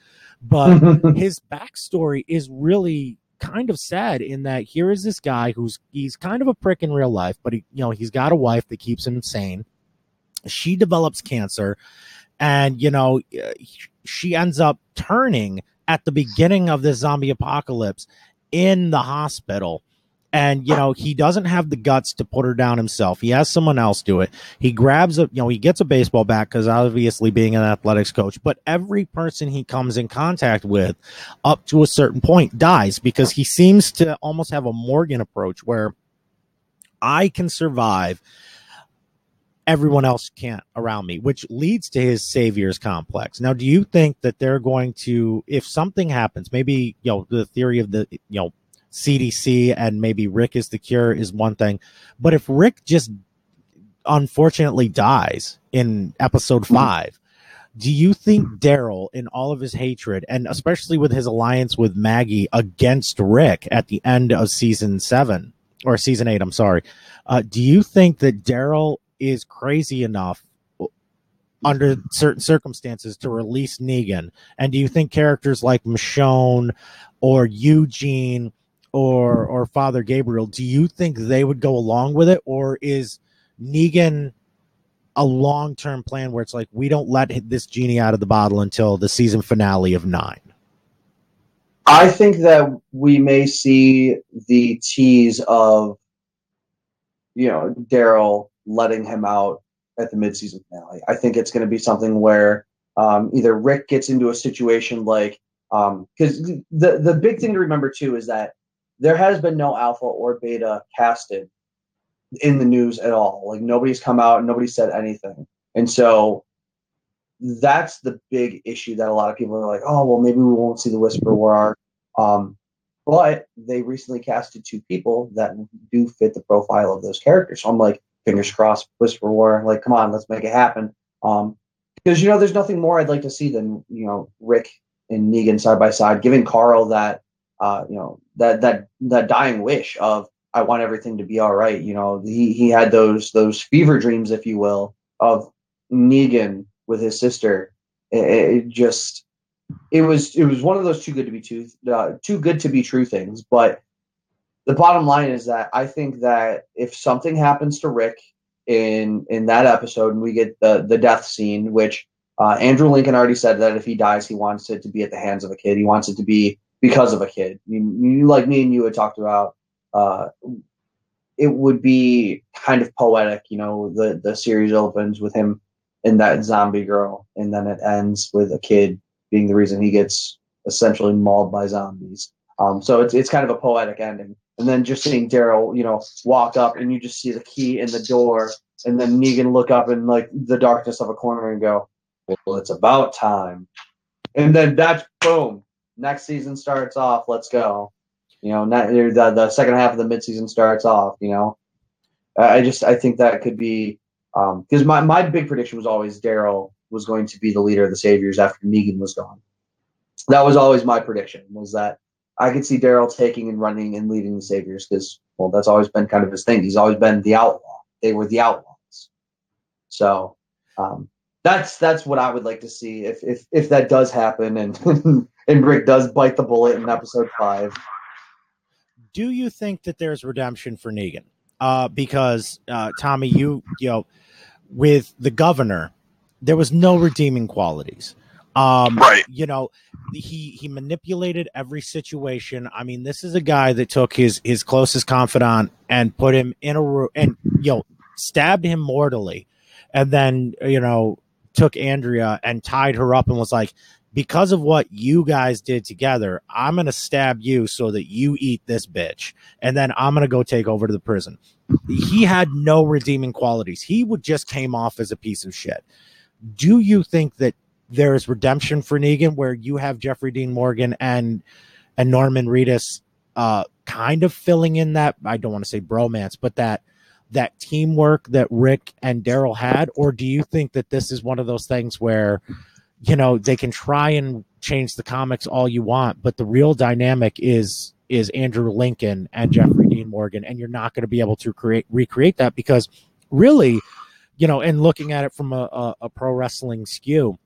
Speaker 2: But [LAUGHS] his backstory is really kind of sad in that here is this guy who's he's kind of a prick in real life, but he you know he's got a wife that keeps him sane. She develops cancer, and you know uh, she ends up turning at the beginning of this zombie apocalypse in the hospital. And you know he doesn't have the guts to put her down himself. He has someone else do it. He grabs a, you know, he gets a baseball bat because obviously being an athletics coach. But every person he comes in contact with, up to a certain point, dies because he seems to almost have a Morgan approach where I can survive everyone else can't around me, which leads to his saviors complex. Now, do you think that they're going to, if something happens, maybe, you know, the theory of the, you know, CDC and maybe Rick is the cure is one thing, but if Rick just unfortunately dies in episode five, do you think Daryl, in all of his hatred, and especially with his alliance with Maggie against Rick at the end of season seven or season eight, I'm sorry, uh, do you think that Daryl is crazy enough under certain circumstances to release Negan? And do you think characters like Michonne or Eugene or or Father Gabriel, do you think they would go along with it, or is Negan a long term plan where it's like we don't let this genie out of the bottle until the season finale of nine?
Speaker 3: I think that we may see the tease of, you know, Daryl letting him out at the midseason finale. I think it's going to be something where um, either Rick gets into a situation like, because the the big thing to remember too is that there has been no alpha or beta casted in the news at all. Like nobody's come out, nobody said anything, and so that's the big issue that a lot of people are like, oh well, maybe we won't see the Whisper War. Um, but they recently casted two people that do fit the profile of those characters. So I'm like, fingers crossed, Whisper War. Like, come on, let's make it happen. Um, because you know, there's nothing more I'd like to see than you know Rick and Negan side by side, giving Carl that uh, you know that that that dying wish of I want everything to be all right. You know, he he had those those fever dreams, if you will, of Negan with his sister. It, it just it was it was one of those too good to be too uh, too good to be true things. But the bottom line is that I think that if something happens to Rick in in that episode and we get the the death scene, which uh, Andrew Lincoln already said that if he dies, he wants it to be at the hands of a kid. He wants it to be because of a kid. You, like me and you had talked about. Uh, it would be kind of poetic, you know. The the series opens with him and that zombie girl, and then it ends with a kid being the reason he gets essentially mauled by zombies. Um, so it's it's kind of a poetic ending. And then just seeing Daryl, you know, walk up and you just see the key in the door, and then Negan look up in like the darkness of a corner and go, "Well, it's about time." And then that's boom. Next season starts off. Let's go. You know, not, the the second half of the midseason starts off. You know, I just I think that could be because my my big prediction was always Daryl was going to be the leader of the Saviors after Negan was gone. That was always my prediction. Was that I could see Daryl taking and running and leading the Saviors because, well, that's always been kind of his thing. He's always been the outlaw. They were the outlaws. So um, that's that's what I would like to see if if if that does happen and [LAUGHS] and Rick does bite the bullet in episode five.
Speaker 2: Do you think that there's redemption for Negan? Uh, because uh, Tommy, you you know, with the governor, there was no redeeming qualities. Um,
Speaker 4: Right.
Speaker 2: You know, he he manipulated every situation. I mean, this is a guy that took his his closest confidant and put him in a room and you know stabbed him mortally, and then you know took Andrea and tied her up and was like, because of what you guys did together, I'm gonna stab you so that you eat this bitch, and then I'm gonna go take over to the prison. He had no redeeming qualities. He would just came off as a piece of shit. Do you think that there is redemption for Negan, where you have Jeffrey Dean Morgan and and Norman Reedus uh, kind of filling in that I don't want to say bromance, but that that teamwork that Rick and Daryl had, or do you think that this is one of those things where you know they can try and change the comics all you want, but the real dynamic is is Andrew Lincoln and Jeffrey Dean Morgan, and you're not going to be able to create recreate that because really, you know, and looking at it from a, a, a pro wrestling skew,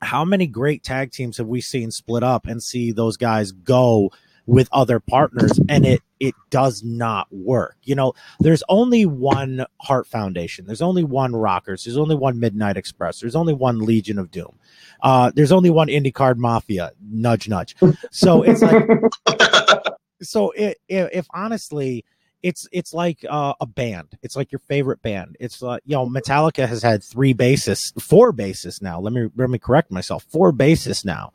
Speaker 2: how many great tag teams have we seen split up and see those guys go with other partners and it it does not work. You know there's only one Hart Foundation. There's only one rockers. There's only one midnight express. There's only one legion of doom. Uh there's only one Indy Card Mafia. Nudge nudge. So it's like [LAUGHS] so it, if, if honestly it's it's like uh, a band. It's like your favorite band. It's like you know metallica has had three bassists four bassists now. Let me let me correct myself. Four bassists now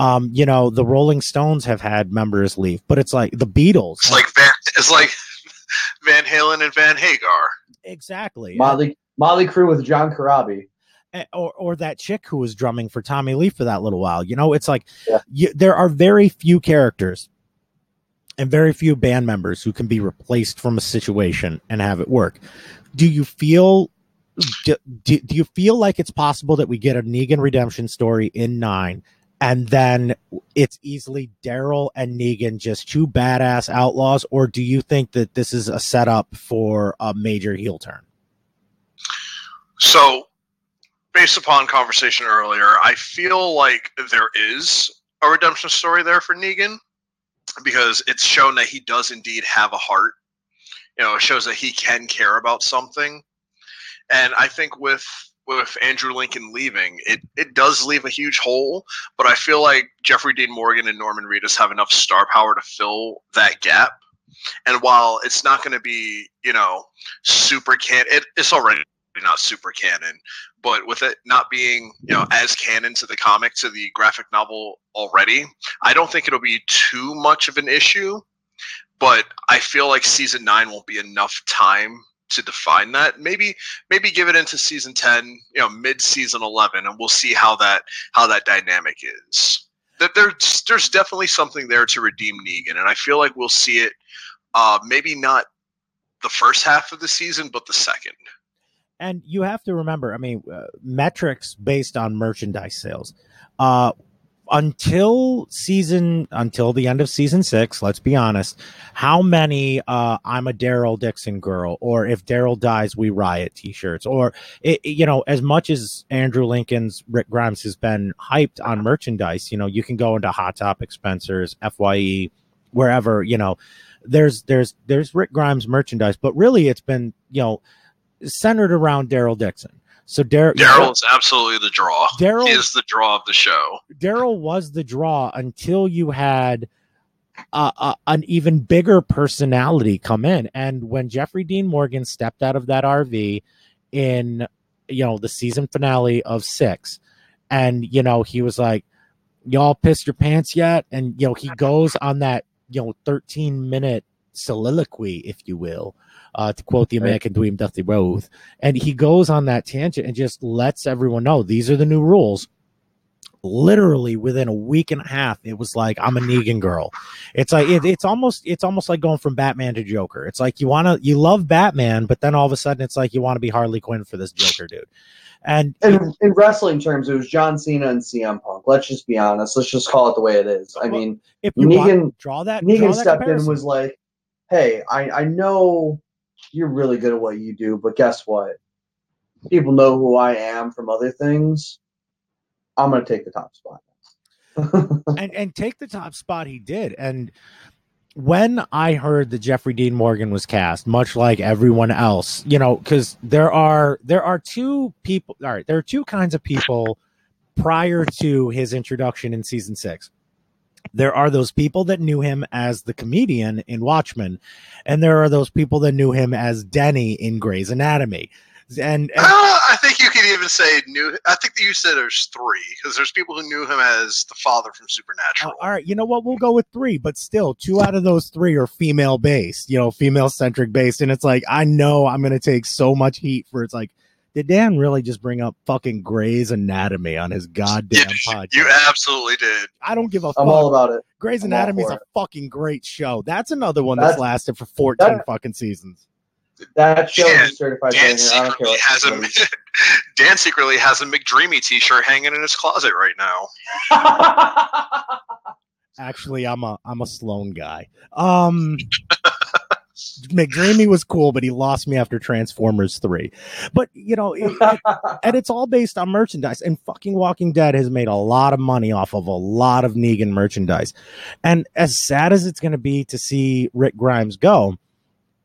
Speaker 2: um you know the rolling stones have had members leave but it's like the beatles
Speaker 4: It's like Van. It's like [LAUGHS] Van Halen and Van Hagar.
Speaker 2: exactly
Speaker 3: Motley Motley Crue with John Corabi.
Speaker 2: Eh, or or that chick who was drumming for Tommy Lee for that little while. You know, it's like
Speaker 3: Yeah.
Speaker 2: you, there are very few characters and very few band members who can be replaced from a situation and have it work. Do you feel do, do, do you feel like it's possible that we get a Negan redemption story in 9 and then it's easily Daryl and Negan just two badass outlaws or do you think that this is a setup for a major heel turn?
Speaker 4: So, based upon conversation earlier, I feel like there is a redemption story there for Negan because it's shown that he does indeed have a heart. You know, it shows that he can care about something. And I think with with Andrew Lincoln leaving, it, it does leave a huge hole, but I feel like Jeffrey Dean Morgan and Norman Reedus have enough star power to fill that gap. And while it's not going to be, you know, super can it, it's already not super canon, but with it not being, you know, as canon to the comic, to the graphic novel already, I don't think it'll be too much of an issue. But I feel like season nine won't be enough time to define that. Maybe maybe give it into season ten, you know, mid season eleven, and we'll see how that how that dynamic is. That there's there's definitely something there to redeem Negan, and I feel like we'll see it. Uh, maybe not the first half of the season, but the second.
Speaker 2: and you have to remember i mean uh, metrics based on merchandise sales uh until season until the end of season six let's be honest how many uh i'm a daryl dixon girl or if daryl dies we riot t-shirts or it, you know as much as andrew lincoln's rick grimes has been hyped on merchandise you know you can go into hot topic spencer's fye wherever you know there's there's there's rick grimes merchandise but really it's been you know centered around Daryl Dixon. So Dar-
Speaker 4: Daryl is absolutely the draw.
Speaker 2: Daryl
Speaker 4: is the draw of the show.
Speaker 2: Daryl was the draw until you had uh, uh, an even bigger personality come in, and when Jeffrey Dean Morgan stepped out of that RV in you know the season finale of six, and you know he was like, "Y'all pissed your pants yet?" And you know he goes on that you know thirteen minute soliloquy, if you will, uh, to quote the. American Dream, Dusty Rhodes, and he goes on that tangent and just lets everyone know these are the new rules literally within a week and a half it was like i'm a negan girl it's like it, it's almost it's almost like going from batman to joker it's like you want to you love batman but then all of a sudden it's like you want to be harley quinn for this joker dude and
Speaker 3: in, in wrestling terms, it was John Cena and CM Punk. Let's just be honest. Let's just call it the way it is. I
Speaker 2: Well,
Speaker 3: mean,
Speaker 2: if
Speaker 3: Negan-
Speaker 2: draw that
Speaker 3: Negan
Speaker 2: draw that
Speaker 3: stepped in
Speaker 2: comparison.
Speaker 3: and was like, "Hey, I I know you're really good at what you do, but guess what? People know who I am from other things. I'm gonna take the top spot." [LAUGHS]
Speaker 2: and and take the top spot he did and when i heard that jeffrey dean morgan was cast much like everyone else you know because there are there are two people all right there are two kinds of people prior to his introduction in season six there are those people that knew him as the comedian in watchmen and there are those people that knew him as denny in grey's anatomy and, and
Speaker 4: I think you could even say new. I think that you said there's three because there's people who knew him as the father from Supernatural.
Speaker 2: All right, you know what? We'll go with three, but still, two out of those three are female based, you know, female centric based. And it's like, I know I'm going to take so much heat for it's like, did Dan really just bring up fucking Grey's Anatomy on his goddamn
Speaker 4: You-
Speaker 2: podcast?
Speaker 4: You absolutely did.
Speaker 2: I don't give a fuck.
Speaker 3: I'm all about it.
Speaker 2: Grey's
Speaker 3: I'm
Speaker 2: Anatomy is a
Speaker 3: it.
Speaker 2: fucking great show. That's another one that's,
Speaker 3: That's-
Speaker 2: lasted for 14
Speaker 3: that-
Speaker 2: fucking seasons.
Speaker 3: That show
Speaker 4: Dan-
Speaker 3: is certified
Speaker 4: Dan
Speaker 3: banger. I don't care
Speaker 4: secretly has a
Speaker 3: anybody says. [LAUGHS]
Speaker 4: Dan secretly has a McDreamy T-shirt hanging in his closet right now. [LAUGHS]
Speaker 2: Actually, I'm a I'm a Sloan guy. Um [LAUGHS] McDreamy was cool, but he lost me after Transformers 3. But you know, it, it- [LAUGHS] and it's all based on merchandise. And fucking Walking Dead has made a lot of money off of a lot of Negan merchandise. And as sad as it's going to be to see Rick Grimes go,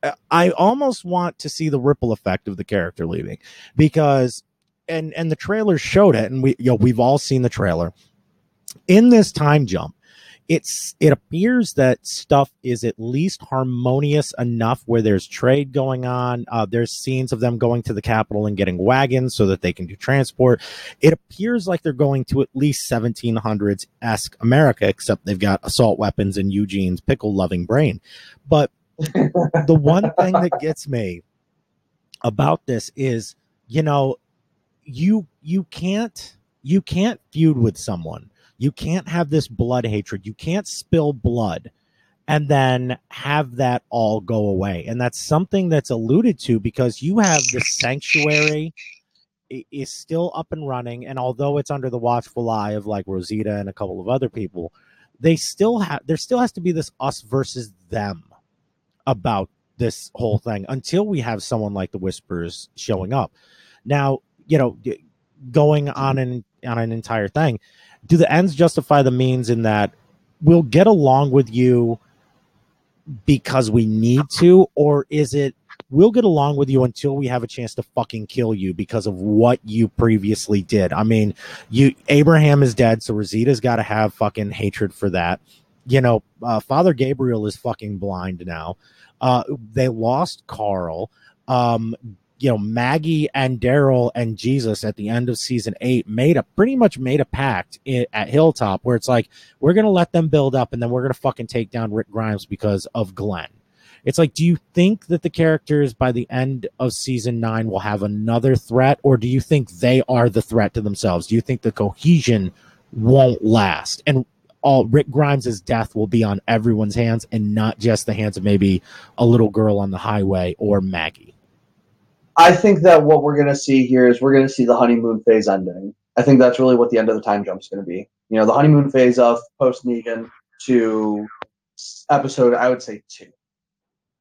Speaker 2: uh, I almost want to see the ripple effect of the character leaving because, and and the trailer showed it, and we you know we've all seen the trailer. In this time jump, it's it appears that stuff is at least harmonious enough where there's trade going on. Uh, there's scenes of them going to the capital and getting wagons so that they can do transport. It appears like they're going to at least 1700s esque America, except they've got assault weapons and Eugene's pickle loving brain. But the one thing that gets me about this is, you know, you you can't you can't feud with someone. You can't have this blood hatred. You can't spill blood and then have that all go away. And that's something that's alluded to because you have the sanctuary is still up and running and although it's under the watchful eye of like Rosita and a couple of other people, they still have there still has to be this us versus them about this whole thing until we have someone like the whispers showing up. Now, you know, going on an on an entire thing, do the ends justify the means in that we'll get along with you because we need to, or is it we'll get along with you until we have a chance to fucking kill you because of what you previously did? I mean, you Abraham is dead, so Rosita's got to have fucking hatred for that. You know, uh, Father Gabriel is fucking blind now. Uh, they lost Carl. Um, you know, Maggie and Daryl and Jesus at the end of season eight made a pretty much made a pact i at Hilltop where it's like we're gonna let them build up and then we're gonna fucking take down Rick Grimes because of Glenn. It's like, do you think that the characters by the end of season nine will have another threat, or do you think they are the threat to themselves? Do you think the cohesion won't last? And all Rick Grimes' death will be on everyone's hands and not just the hands of maybe a little girl on the highway or Maggie.
Speaker 3: I think that what we're going to see here is we're going to see the honeymoon phase ending. I think that's really what the end of the time jump is going to be. You know, the honeymoon phase of post Negan to episode, I would say two.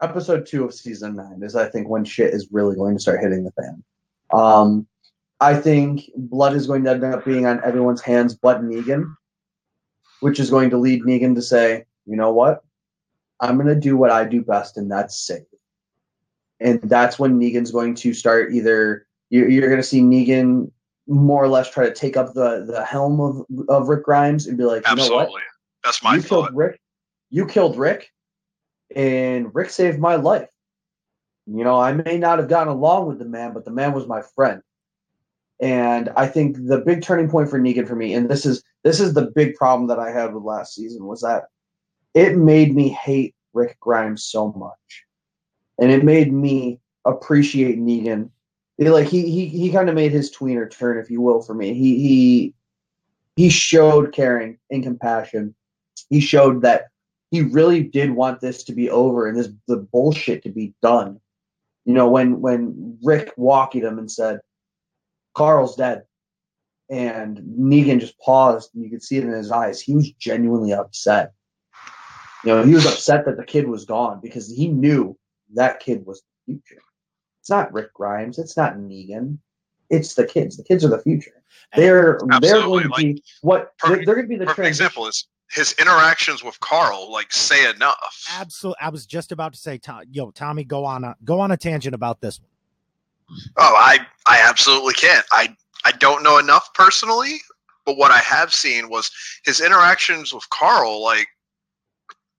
Speaker 3: Episode two of season nine is, I think, when shit is really going to start hitting the fan. Um, I think blood is going to end up being on everyone's hands but Negan, which is going to lead Negan to say, you know what? I'm going to do what I do best, and that's save and that's when Negan's going to start either you're, you're going to see Negan more or less try to take up the the helm of of Rick Grimes and be like, you know
Speaker 4: Absolutely.
Speaker 3: what,
Speaker 4: That's my
Speaker 3: you
Speaker 4: thought.
Speaker 3: killed Rick, you killed Rick, and Rick saved my life. You know, I may not have gotten along with the man, but the man was my friend. And I think the big turning point for Negan for me, and this is this is the big problem that I had with last season, was that it made me hate Rick Grimes so much, and it made me appreciate Negan. It, like he he he kind of made his tweener turn, if you will, for me. He he he showed caring and compassion. He showed that he really did want this to be over and this the bullshit to be done. You know, when when Rick walked him and said, Carl's dead. And Negan just paused and you could see it in his eyes. He was genuinely upset. You know, he was upset that the kid was gone because he knew that kid was the future. It's not Rick Grimes. It's not Negan. It's the kids. The kids are the future. They're they're going to be what they're, they're going to be the
Speaker 4: Perfect
Speaker 3: transition.
Speaker 4: example is his interactions with Carl. Like, say enough.
Speaker 2: Absolutely. I was just about to say, Tom, yo, Tommy, go on a go on a tangent about this one.
Speaker 4: Oh, I I absolutely can't. I I don't know enough personally, but what I have seen was his interactions with Carl. Like,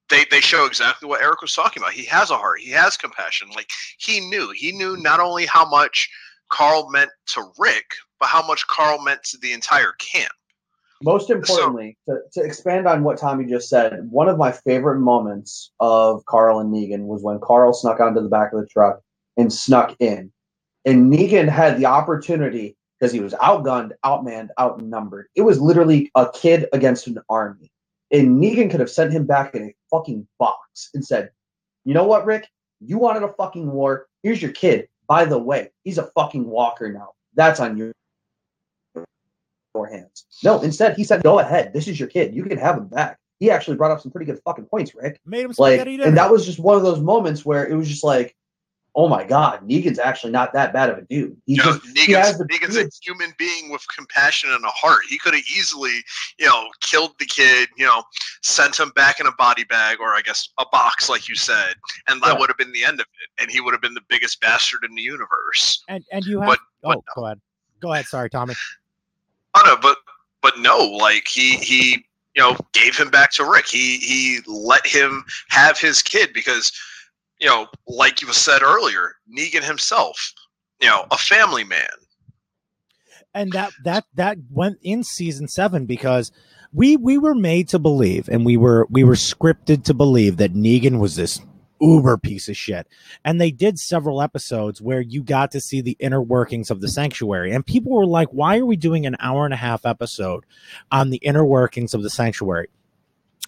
Speaker 4: they they show exactly what Eric was talking about. He has a heart. He has compassion. Like he knew. He knew not only how much Carl meant to Rick, but how much Carl meant to the entire camp.
Speaker 3: Most importantly, to, to expand on what Tommy just said, one of my favorite moments of Carl and Negan was when Carl snuck onto the back of the truck and snuck in. And Negan had the opportunity because he was outgunned, outmanned, outnumbered. It was literally a kid against an army. And Negan could have sent him back in a fucking box and said, You know what, Rick? You wanted a fucking war. Here's your kid. By the way, he's a fucking walker now. That's on your hands. No, instead he said, "Go ahead. This is your kid. You can have him back." He actually brought up some pretty good fucking points, Rick.
Speaker 2: Made him
Speaker 3: Like, and that was just one of those moments where it was just like, "Oh my god, Negan's actually not that bad of a dude. He
Speaker 4: You know,
Speaker 3: just he has
Speaker 4: Negan's,
Speaker 3: the
Speaker 4: Negan's a human being with compassion and a heart. He could have easily, you know, killed the kid, you know, sent him back in a body bag or I guess a box, like you said, and that
Speaker 3: Yeah.
Speaker 4: would have been the end of it. And he would have been the biggest bastard in the universe.
Speaker 2: and and you have
Speaker 4: but-
Speaker 2: oh,
Speaker 4: but
Speaker 2: go ahead. Go ahead. Sorry, Tommy.
Speaker 4: Oh no, but but no, like he he you know gave him back to Rick. He he let him have his kid because you know, like you said earlier, Negan himself, you know, a family man.
Speaker 2: and that that that went in season seven because we we were made to believe and we were we were scripted to believe that Negan was this uber piece of shit. And they did several episodes where you got to see the inner workings of the sanctuary. And people were like why are we doing an hour and a half episode on the inner workings of the sanctuary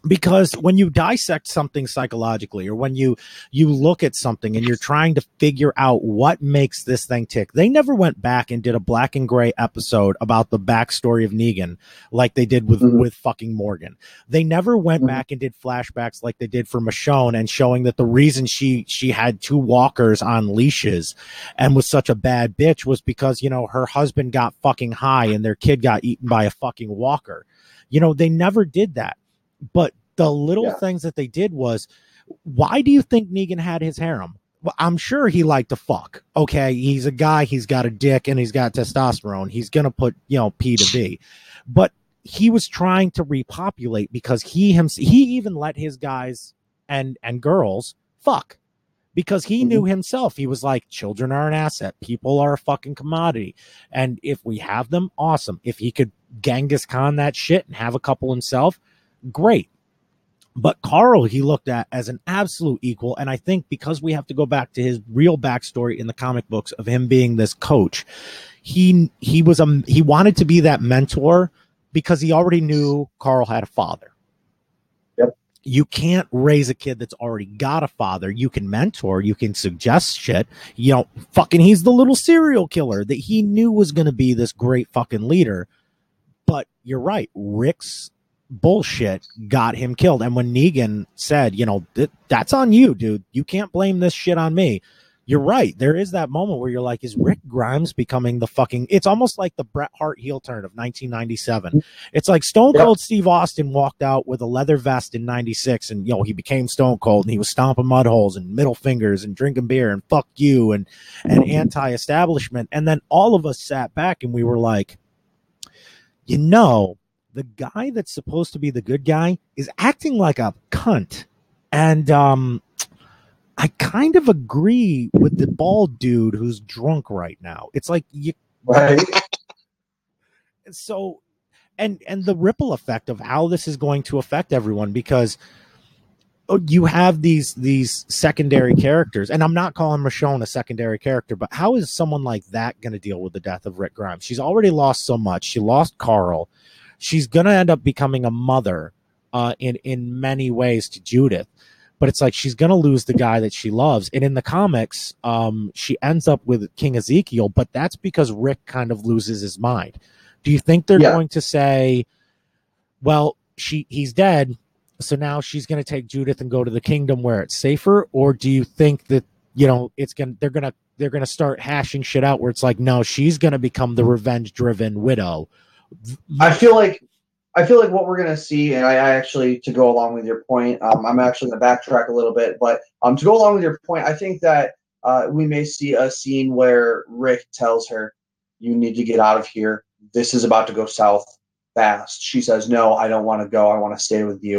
Speaker 2: because when you dissect something psychologically or when you you look at something and you're trying to figure out what makes this thing tick they never went back and did a black and gray episode about the backstory of negan like they did with
Speaker 3: Mhm.
Speaker 2: with fucking morgan they never went
Speaker 3: Mhm.
Speaker 2: back and did flashbacks like they did for michonne and showing that the reason she she had two walkers on leashes and was such a bad bitch was because you know her husband got fucking high and their kid got eaten by a fucking walker you know they never did that but the little
Speaker 3: Yeah.
Speaker 2: things that they did was why do you think Negan had his harem? Well, I'm sure he liked to fuck. Okay, he's a guy, he's got a dick and he's got testosterone. He's gonna put, you know, P to V. But he was trying to repopulate because he him he even let his guys and and girls fuck because he knew mm-hmm. himself. He was like, children are an asset. People are a fucking commodity. And if we have them, awesome. If he could Genghis Khan that shit and have a couple himself, great. But Carl, he looked at as an absolute equal. And I think because we have to go back to his real backstory in the comic books of him being this coach, he he was a he wanted to be that mentor because he already knew Carl had a father.
Speaker 3: Yep.
Speaker 2: You can't raise a kid that's already got a father. You can mentor, you can suggest shit. You know, fucking he's the little serial killer that he knew was going to be this great fucking leader. But you're right, Rick's bullshit got him killed. And when Negan said, you know, that's on you, dude. You can't blame this shit on me. You're right. There is that moment where you're like, is Rick Grimes becoming the fucking? It's almost like the Bret Hart heel turn of 1997. It's like Stone
Speaker 3: Yep.
Speaker 2: Cold Steve Austin walked out with a leather vest in 96 and, you know, he became Stone Cold and he was stomping mud holes and middle fingers and drinking beer and fuck you and, and anti establishment. And then all of us sat back and we were like, you know, the guy that's supposed to be the good guy is acting like a cunt. And um I kind of agree with the bald dude who's drunk right now. It's like you
Speaker 3: right? [LAUGHS]
Speaker 2: so and and the ripple effect of how this is going to affect everyone because oh, you have these these secondary characters and i'm not calling michonne a secondary character but how is someone like that going to deal with the death of rick grimes she's already lost so much she lost carl she's gonna end up becoming a mother uh, in in many ways to Judith. But it's like she's gonna lose the guy that she loves, and in the comics, um, she ends up with King Ezekiel. But that's because Rick kind of loses his mind. Do you think they're
Speaker 3: Yeah.
Speaker 2: going to say, "Well, she he's dead, so now she's going to take Judith and go to the kingdom where it's safer," or do you think that you know it's gonna they're gonna they're gonna start hashing shit out where it's like, no, she's gonna become the revenge-driven widow.
Speaker 3: I feel like I feel like what we're gonna see, and I, I actually to go along with your point, um, I'm actually gonna backtrack a little bit, but um, to go along with your point, I think that uh, we may see a scene where Rick tells her, "You need to get out of here. This is about to go south fast." She says, "No, I don't want to go. I want to stay with you."